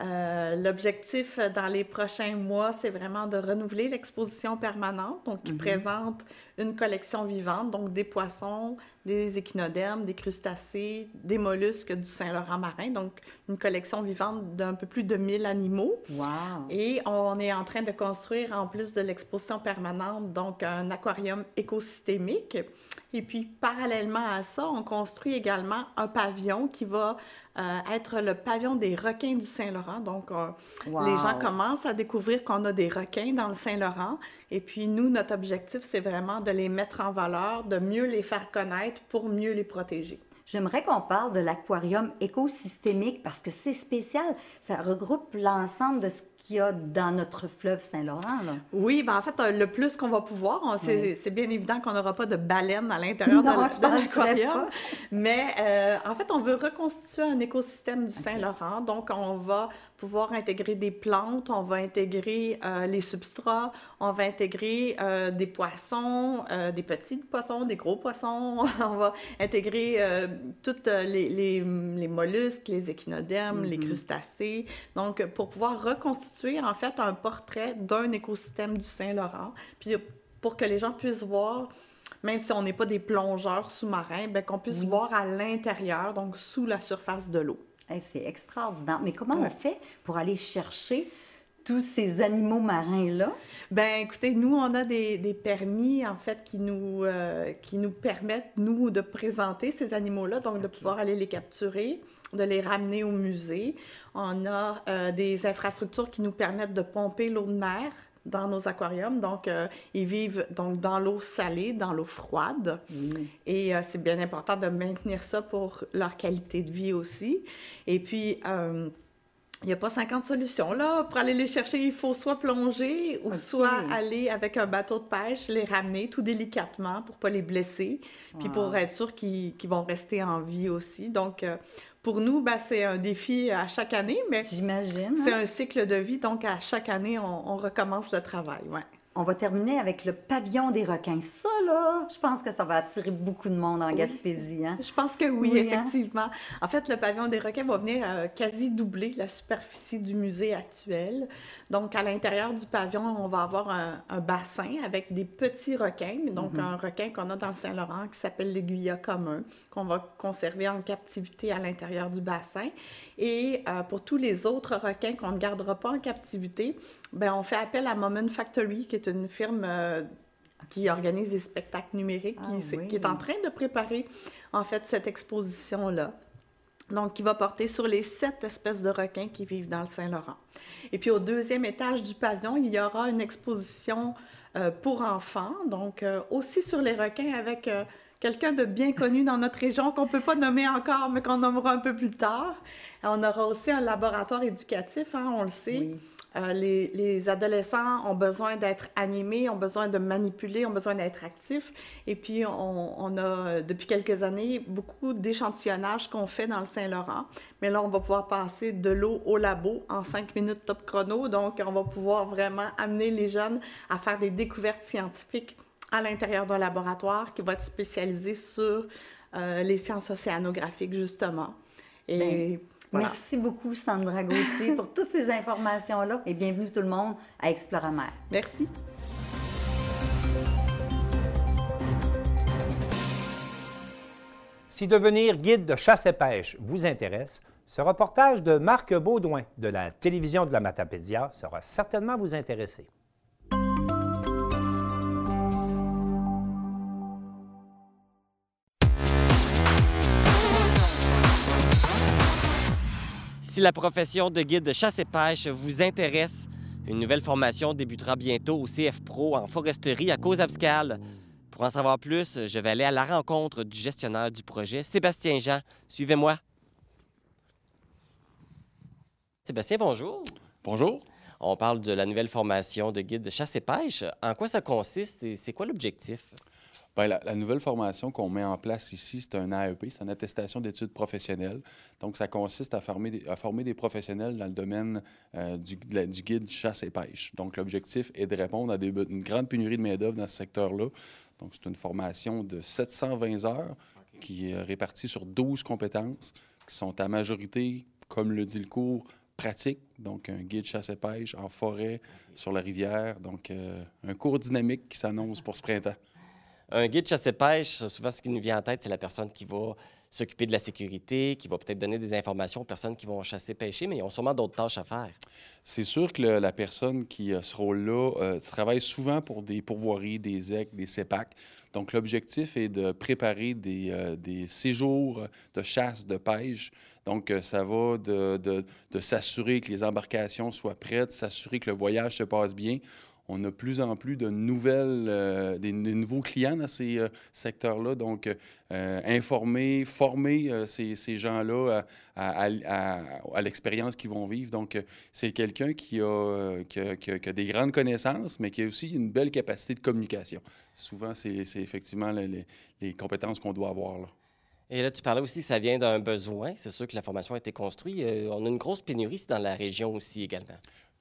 Euh, l'objectif dans les prochains mois, c'est vraiment de renouveler l'exposition permanente, donc qui mhm. présente une collection vivante, donc des poissons, des échinodermes, des crustacés, des mollusques du Saint-Laurent marin, donc une collection vivante d'un peu plus de 1000 animaux. Wow. Et on est en train de construire, en plus de l'exposition permanente, donc un aquarium écosystémique. Et puis, parallèlement à ça, on construit également un pavillon qui va euh, être le pavillon des requins du Saint-Laurent. Donc, euh, les gens commencent à découvrir qu'on a des requins dans le Saint-Laurent. Et puis, nous, notre objectif, c'est vraiment de les mettre en valeur, de mieux les faire connaître pour mieux les protéger. J'aimerais qu'on parle de l'aquarium écosystémique parce que c'est spécial. Ça regroupe l'ensemble de ce qu'il y a dans notre fleuve Saint-Laurent. Oui, ben en fait, euh, le plus qu'on va pouvoir, c'est bien évident qu'on n'aura pas de baleines à l'intérieur de l'aquarium, mais euh, en fait, on veut reconstituer un écosystème du Saint-Laurent. Donc, on va pouvoir intégrer des plantes, on va intégrer euh, les substrats, on va intégrer euh, des poissons, euh, des petits poissons, des gros poissons, on va intégrer tous les, les, les, mollusques, les échinodermes, les mm-hmm. crustacés. Donc, pour pouvoir reconstituer en fait un portrait d'un écosystème du Saint-Laurent, puis pour que les gens puissent voir même si on n'est pas des plongeurs sous-marins, ben, qu'on puisse voir à l'intérieur, donc sous la surface de l'eau c'est extraordinaire. Mais comment on fait pour aller chercher tous ces animaux marins-là? Ben écoutez, nous, on a des, permis, en fait, qui nous, euh, qui nous permettent, nous, de présenter ces animaux-là, donc de pouvoir aller les capturer, de les ramener au musée. On a euh, des infrastructures qui nous permettent de pomper l'eau de mer dans nos aquariums. Donc, euh, ils vivent donc dans l'eau salée, dans l'eau froide. Mm. Et euh, c'est bien important de maintenir ça pour leur qualité de vie aussi. Et puis, euh, il n'y a pas 50 solutions. Là, pour aller les chercher, il faut soit plonger ou soit aller avec un bateau de pêche, les ramener tout délicatement pour ne pas les blesser, puis pour être sûr qu'ils vont rester en vie aussi. Donc, pour nous, ben, c'est un défi à chaque année, mais j'imagine. C'est hein. un cycle de vie, donc à chaque année, on, recommence le travail. Ouais. On va terminer avec le pavillon des requins. Ça, là, je pense que ça va attirer beaucoup de monde en Gaspésie. Hein? Je pense que oui, hein? effectivement. En fait, le pavillon des requins va venir euh, quasi doubler la superficie du musée actuel. Donc, à l'intérieur du pavillon, on va avoir un, bassin avec des petits requins. Donc, mm-hmm. un requin qu'on a dans le Saint-Laurent qui s'appelle l'aiguilla commun, qu'on va conserver en captivité à l'intérieur du bassin. Et euh, pour tous les autres requins qu'on ne gardera pas en captivité, ben, on fait appel à Moment Factory, qui est une firme euh, qui organise des spectacles numériques, qui, ah qui, est en train de préparer en fait cette exposition-là. Donc, qui va porter sur les sept espèces de requins qui vivent dans le Saint-Laurent. Et puis, au deuxième étage du pavillon, il y aura une exposition euh, pour enfants, donc euh, aussi sur les requins avec quelqu'un de bien connu dans notre région qu'on ne peut pas nommer encore, mais qu'on nommera un peu plus tard. On aura aussi un laboratoire éducatif, hein, on le sait. Euh, les, adolescents ont besoin d'être animés, ont besoin de manipuler, ont besoin d'être actifs. Et puis, on, a, depuis quelques années, beaucoup d'échantillonnage qu'on fait dans le Saint-Laurent. Mais là, on va pouvoir passer de l'eau au labo en cinq minutes top chrono. Donc, on va pouvoir vraiment amener les jeunes à faire des découvertes scientifiques à l'intérieur d'un laboratoire qui va être spécialisé sur euh, les sciences océanographiques, justement. Et Merci beaucoup, Sandra Gauthier, pour toutes ces informations-là et bienvenue tout le monde à Exploramer. Merci. Si devenir guide de chasse et pêche vous intéresse, ce reportage de Marc Baudouin de la télévision de la Matapédia sera certainement vous intéresser. Si la profession de guide de chasse et pêche vous intéresse, une nouvelle formation débutera bientôt au CF Pro en foresterie à Cause-Abscale. Pour en savoir plus, je vais aller à la rencontre du gestionnaire du projet, Sébastien Jean. Suivez-moi. Sébastien, bonjour. Bonjour. On parle de la nouvelle formation de guide de chasse et pêche. En quoi ça consiste et c'est quoi l'objectif? Bien, la, la, nouvelle formation qu'on met en place ici, c'est un AEP, c'est une attestation d'études professionnelles. Donc, ça consiste à former des, à former des professionnels dans le domaine euh, du, de la, du, guide chasse et pêche. Donc, l'objectif est de répondre à des, une grande pénurie de main-d'œuvre dans ce secteur-là. Donc, c'est une formation de 720 heures okay. qui est répartie sur 12 compétences qui sont à majorité, comme le dit le cours, pratique, donc un guide chasse et pêche en forêt, sur la rivière. Donc, euh, un cours dynamique qui s'annonce pour ce printemps. Un guide chasse et pêche, souvent ce qui nous vient en tête, c'est la personne qui va s'occuper de la sécurité, qui va peut-être donner des informations aux personnes qui vont chasser, pêcher, mais ils ont sûrement d'autres tâches à faire. C'est sûr que la personne qui a ce rôle-là euh, travaille souvent pour des pourvoiries, des EC, des CEPAC. Donc, l'objectif est de préparer des, euh, des, séjours de chasse, de pêche. Donc, euh, ça va de, de s'assurer que les embarcations soient prêtes, s'assurer que le voyage se passe bien on a plus en plus de nouvelles, euh, des, nouveaux clients dans ces euh, secteurs-là. Donc, euh, informer, former ces, gens-là à, l'expérience qu'ils vont vivre. Donc, c'est quelqu'un qui a, des grandes connaissances, mais qui a aussi une belle capacité de communication. Souvent, c'est effectivement les, les compétences qu'on doit avoir. Là. Et là, tu parlais aussi que ça vient d'un besoin. C'est sûr que la formation a été construite. on a une grosse pénurie dans la région aussi également.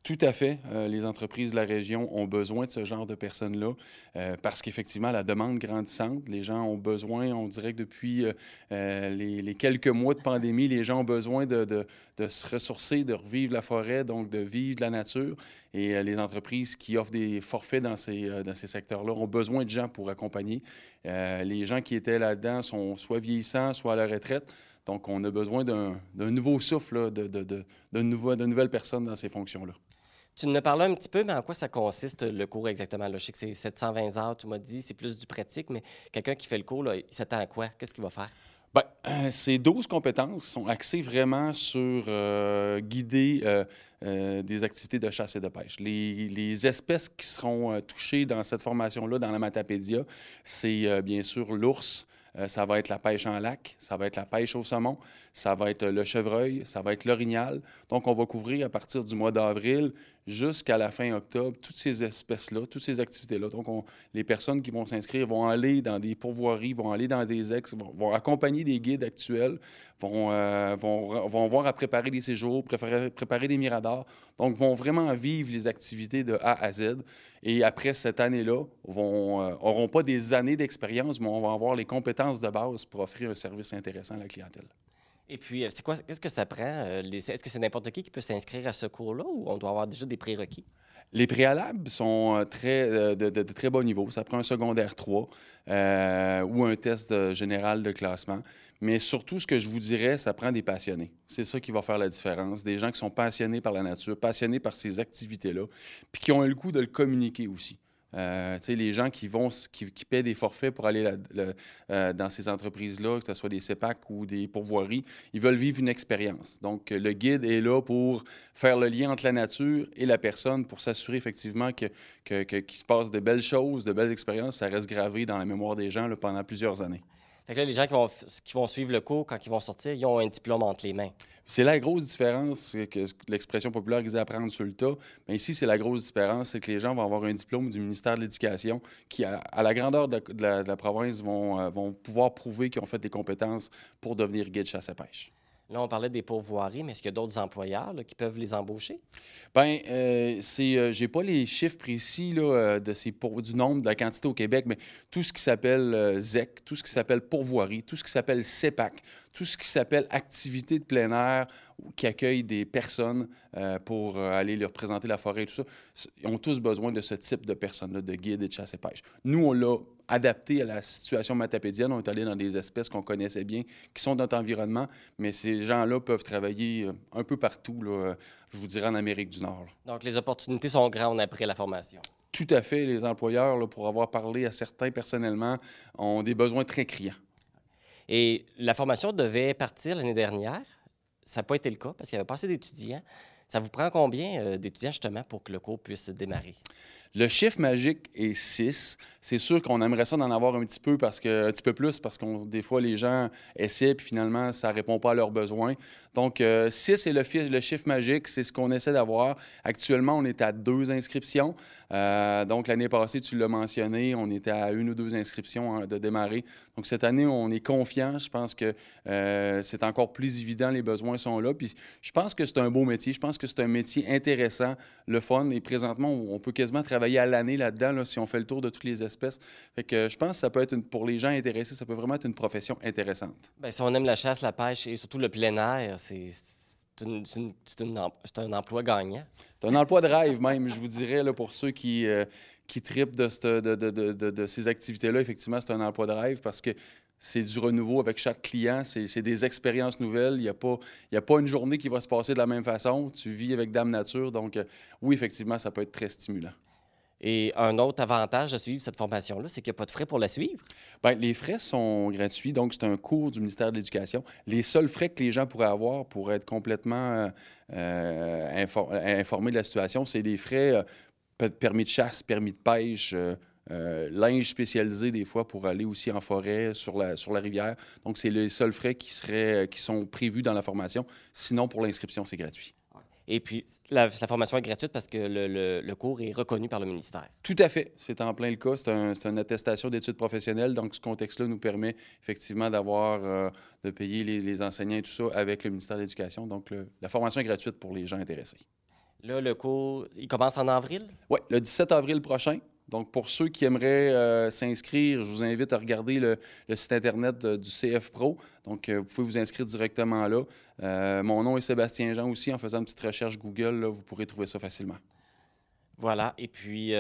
Tout à fait. Euh, les entreprises de la région ont besoin de ce genre de personnes-là euh, parce qu'effectivement, la demande grandissante, les gens ont besoin, on dirait que depuis euh, les, quelques mois de pandémie, les gens ont besoin de, se ressourcer, de revivre la forêt, donc de vivre la nature. Et les entreprises qui offrent des forfaits dans ces, secteurs-là ont besoin de gens pour accompagner. les gens qui étaient là-dedans sont soit vieillissants, soit à la retraite. Donc, on a besoin d'un nouveau souffle, de nouvelles personnes dans ces fonctions-là. Tu nous parlé un petit peu, mais en quoi ça consiste le cours exactement? Je sais que c'est 720 heures, tu m'as dit, c'est plus du pratique, mais quelqu'un qui fait le cours, là, il s'attend à quoi? Qu'est-ce qu'il va faire? Bien, euh, ces 12 compétences sont axées vraiment sur euh, guider euh, des activités de chasse et de pêche. Les, les espèces qui seront touchées dans cette formation-là, dans la Matapédia, c'est bien sûr l'ours, ça va être la pêche en lac, ça va être la pêche au saumon, ça va être le chevreuil, ça va être l'orignal. Donc, on va couvrir à partir du mois d'avril jusqu'à la fin octobre toutes ces espèces-là, toutes ces activités-là. Donc, on, les personnes qui vont s'inscrire vont aller dans des pourvoiries, vont aller dans des ex, vont, accompagner des guides actuels, vont, euh, vont, vont voir à préparer des séjours, préparer, préparer des miradors. Donc, vont vraiment vivre les activités de A à Z. Et après cette année-là, vont euh, auront pas des années d'expérience, mais on va avoir les compétences de base pour offrir un service intéressant à la clientèle. Et puis, c'est quoi, qu'est-ce que ça prend? Est-ce que c'est n'importe qui qui peut s'inscrire à ce cours-là ou on doit avoir déjà des prérequis? Les préalables sont très, de, très bas niveau. Ça prend un secondaire 3 euh, ou un test général de classement. Mais surtout, ce que je vous dirais, ça prend des passionnés. C'est ça qui va faire la différence. Des gens qui sont passionnés par la nature, passionnés par ces activités-là, puis qui ont le goût de le communiquer aussi. Euh, les gens qui vont qui, paient des forfaits pour aller euh, dans ces entreprises-là, que ce soit des CEPAC ou des pourvoiries, ils veulent vivre une expérience. Donc, le guide est là pour faire le lien entre la nature et la personne, pour s'assurer effectivement qu'il que, que, qu se passe de belles choses, de belles expériences, ça reste gravé dans la mémoire des gens pendant plusieurs années. Les gens qui vont, suivre le cours, quand ils vont sortir, ils ont un diplôme entre les mains. C'est la grosse différence que l'expression populaire disait apprendre sur le tas. Mais ici, c'est la grosse différence, c'est que les gens vont avoir un diplôme du ministère de l'Éducation qui, à, la grandeur de, la, province, vont, euh, vont pouvoir prouver qu'ils ont fait des compétences pour devenir guide chasse à pêche. Là, on parlait des pourvoiries, mais est-ce qu'il y a d'autres employeurs qui peuvent les embaucher? Bien, euh, c'est, euh, j'ai pas les chiffres précis euh, du nombre, de la quantité au Québec, mais tout ce qui s'appelle ZEC, tout ce qui s'appelle pourvoirie, tout ce qui s'appelle CEPAC, tout ce qui s'appelle activité de plein air qui accueille des personnes pour aller leur présenter la forêt et tout ça, ils ont tous besoin de ce type de personnes-là, de guides et de chasse et pêche. Nous, on l'a adapté à la situation matapédienne. On est allé dans des espèces qu'on connaissait bien, qui sont dans notre environnement, mais ces gens-là peuvent travailler euh, un peu partout, là, je vous dirais en Amérique du Nord. Là. Donc, les opportunités sont grandes après la formation. Tout à fait. Les employeurs, là, pour avoir parlé à certains personnellement, ont des besoins très criants. Et la formation devait partir l'année dernière. ça n'a pas été le cas parce qu'il n'y avait pas assez d'étudiants. Ça vous prend combien euh, d'étudiants justement pour que le cours puisse démarrer? Le chiffre magique est 6. C'est sûr qu'on aimerait ça d'en avoir un petit peu parce que un petit peu plus parce que des fois les gens essaient puis finalement ça répond pas à leurs besoins. Donc 6 euh, est le, le, chiffre magique, c'est ce qu'on essaie d'avoir. Actuellement, on est à deux inscriptions. Euh, donc l'année passée, tu l'as mentionné, on était à une ou deux inscriptions hein, de démarrer. Donc cette année, on est confiant. Je pense que euh, c'est encore plus évident, les besoins sont là. Puis je pense que c'est un beau métier. Je pense que c'est un métier intéressant, le fun. Et présentement, on peut quasiment travailler à l'année là-dedans si on fait le tour de toutes les espèces. Fait que je pense que ça peut être pour les gens intéressés, ça peut vraiment être une profession intéressante. Bien, si on aime la chasse, la pêche et surtout le plein air, c'est un emploi gagnant. C'est un emploi de rêve même, je vous dirais, là, pour ceux qui, euh, qui tripent de, de, de, ces activités-là. Effectivement, c'est un emploi de rêve parce que c'est du renouveau avec chaque client, c'est des expériences nouvelles. Il n'y a, pas, a pas une journée qui va se passer de la même façon. Tu vis avec Dame Nature. Donc, euh, oui, effectivement, ça peut être très stimulant. Et un autre avantage de suivre cette formation-là, c'est qu'il n'y a pas de frais pour la suivre. Bien, les frais sont gratuits, donc c'est un cours du ministère de l'Éducation. Les seuls frais que les gens pourraient avoir pour être complètement euh, informés de la situation, c'est des frais euh, permis de chasse, permis de pêche, euh, linge spécialisé des fois pour aller aussi en forêt, sur la, sur la rivière. Donc, c'est les seuls frais qui, seraient, qui sont prévus dans la formation. Sinon, pour l'inscription, c'est gratuit. Et puis, la, formation est gratuite parce que le, cours est reconnu par le ministère. Tout à fait. C'est en plein le cas. C'est une attestation d'études professionnelles. Donc, ce contexte-là nous permet effectivement d'avoir, euh, de payer les, enseignants et tout ça avec le ministère de l'Éducation. Donc, la formation est gratuite pour les gens intéressés. Là, le cours, il commence en avril? Oui, le 17 avril prochain. Donc, pour ceux qui aimeraient euh, s'inscrire, je vous invite à regarder le, site Internet du CF Pro. Donc, euh, vous pouvez vous inscrire directement là. Euh, mon nom est Sébastien Jean aussi. En faisant une petite recherche Google, vous pourrez trouver ça facilement. Voilà. Et puis,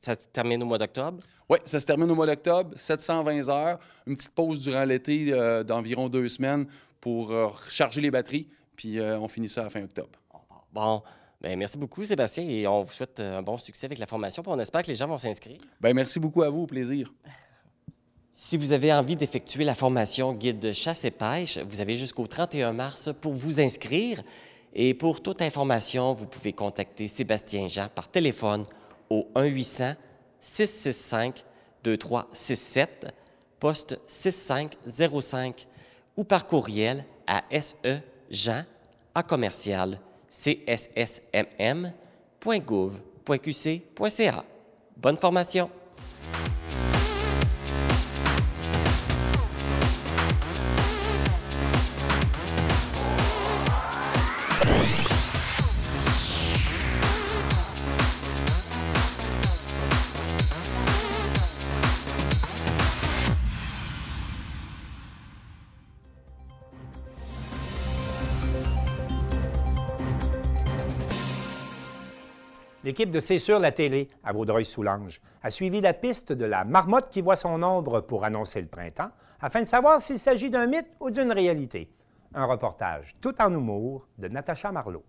ça termine au mois d'octobre? Oui, ça se termine au mois d'octobre, 720 heures. Une petite pause durant l'été d'environ deux semaines pour recharger les batteries. Puis, on finit ça à la fin octobre. Bon. Bien, merci beaucoup, Sébastien, et on vous souhaite euh, un bon succès avec la formation. on espère que les gens vont s'inscrire. Bien, merci beaucoup à vous, au plaisir. Si vous avez envie d'effectuer la formation guide de chasse et pêche, vous avez jusqu'au 31 mars pour vous inscrire. Et pour toute information, vous pouvez contacter Sébastien Jean par téléphone au 1-800-665-2367, poste 6505 ou par courriel à sejean à commercial cssmm.gouv.qc.ca. Bonne formation! L'équipe de C'est sur la télé à Vaudreuil-Soulanges a suivi la piste de la marmotte qui voit son ombre pour annoncer le printemps afin de savoir s'il s'agit d'un mythe ou d'une réalité. Un reportage tout en humour de Natacha Marlot.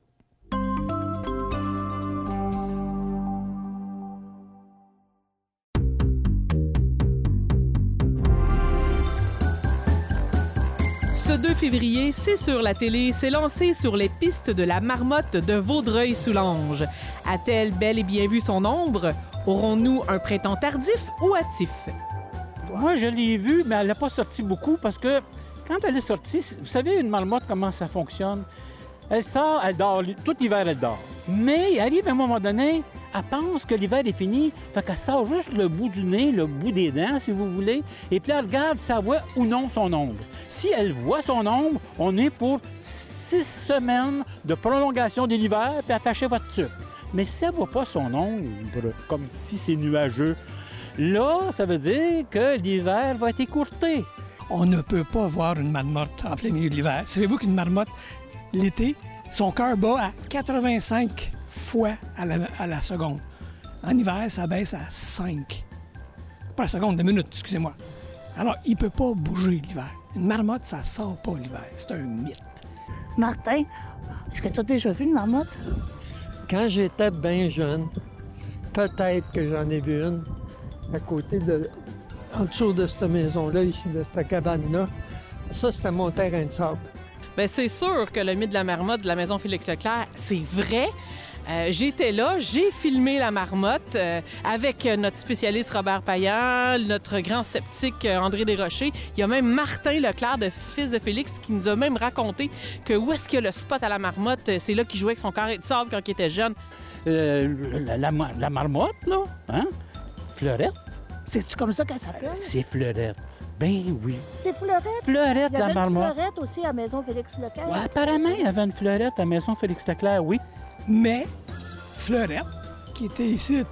Ce 2 février, C'est sur la télé s'est lancé sur les pistes de la marmotte de Vaudreuil-Soulanges. A-t-elle bel et bien vu son ombre? Aurons-nous un printemps tardif ou hâtif? Moi, je l'ai vue, mais elle n'a pas sorti beaucoup parce que quand elle est sortie, vous savez, une marmotte, comment ça fonctionne? Elle sort, elle dort, tout l'hiver, elle dort. Mais il arrive un moment donné, elle pense que l'hiver est fini, fait qu'elle sort juste le bout du nez, le bout des dents, si vous voulez, et puis elle regarde si elle voit ou non son ombre. Si elle voit son ombre, on est pour six semaines de prolongation de l'hiver, puis attachez votre tube. Mais si elle ne voit pas son ombre, comme si c'est nuageux, là, ça veut dire que l'hiver va être écourté. On ne peut pas voir une marmotte en plein milieu de l'hiver. Savez-vous qu'une marmotte, l'été, son cœur bat à 85 fois à la, seconde. En hiver, ça baisse à 5. Pas la seconde, deux minutes, excusez-moi. Alors, il ne peut pas bouger l'hiver. Une marmotte, ça sort pas l'hiver. C'est un mythe. Martin, est-ce que tu as déjà vu une marmotte? Quand j'étais bien jeune, peut-être que j'en ai vu une à côté de. en dessous de cette maison-là, ici, de cette cabane-là. Ça, c'était mon terrain de sable. Bien, c'est sûr que le mythe de la marmotte de la maison Félix Leclerc, c'est vrai. Euh, J'étais là, j'ai filmé la marmotte euh, avec notre spécialiste Robert Payan, notre grand sceptique euh, André Desrochers. Il y a même Martin Leclerc, de fils de Félix, qui nous a même raconté que où est-ce qu'il y a le spot à la marmotte, euh, c'est là qu'il jouait avec son carré de sable quand il était jeune. Euh, la, la marmotte, là, hein? Fleurette? C'est-tu comme ça qu'elle s'appelle? C'est Fleurette. Ben oui. C'est Fleurette. Fleurette, Il y avait la une marmotte. Fleurette aussi à la maison Félix Leclerc. Ouais, apparemment, il y avait une fleurette à la maison Félix Leclerc, oui. Mais Fleurette, qui était ici,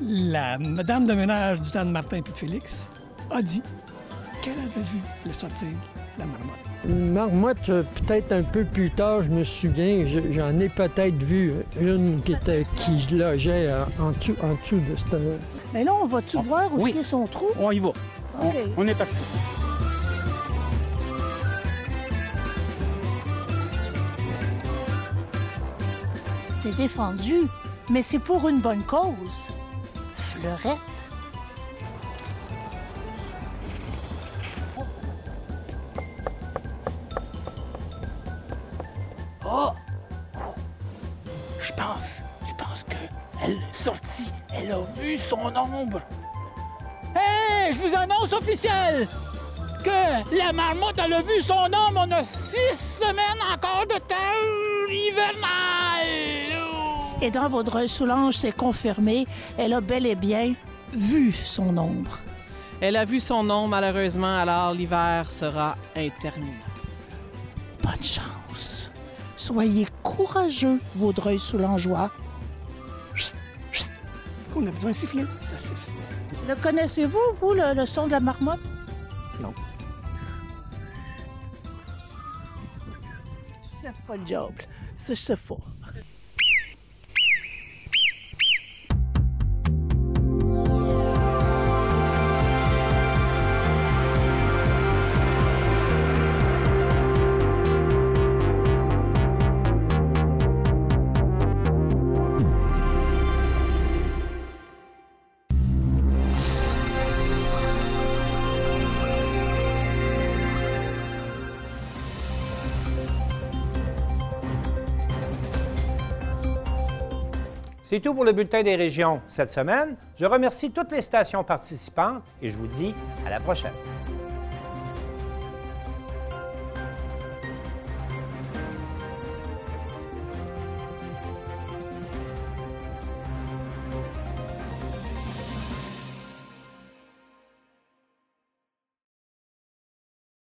la madame de ménage du temps de Martin et de Félix, a dit qu'elle avait vu le sortir la marmotte. Une marmotte, euh, peut-être un peu plus tard, je me souviens, je- j'en ai peut-être vu une qui, était, qui logeait euh, en dessous, en dessous de cette... Mais là, on va-tu voir où oui. est son trou? On y va. On, est parti. C'est défendu, mais c'est pour une bonne cause. Fleurette. Oh! Je pense, je pense que elle est sortie. Elle a vu son ombre. Je vous annonce officiel que la marmotte, elle a vu son ombre. On a six semaines encore de temps hivernal. Et dans Vaudreuil-Soulanges, c'est confirmé, elle a bel et bien vu son ombre. Elle a vu son nom, malheureusement, alors l'hiver sera interminable. Bonne chance. Soyez courageux, Vaudreuil-Soulangeois. On a besoin d'un sifflet, ça siffle. Le connaissez-vous, vous, le, le son de la marmotte? Non. C'est pas le diable. C'est faux. C'est tout pour le bulletin des régions cette semaine. Je remercie toutes les stations participantes et je vous dis à la prochaine.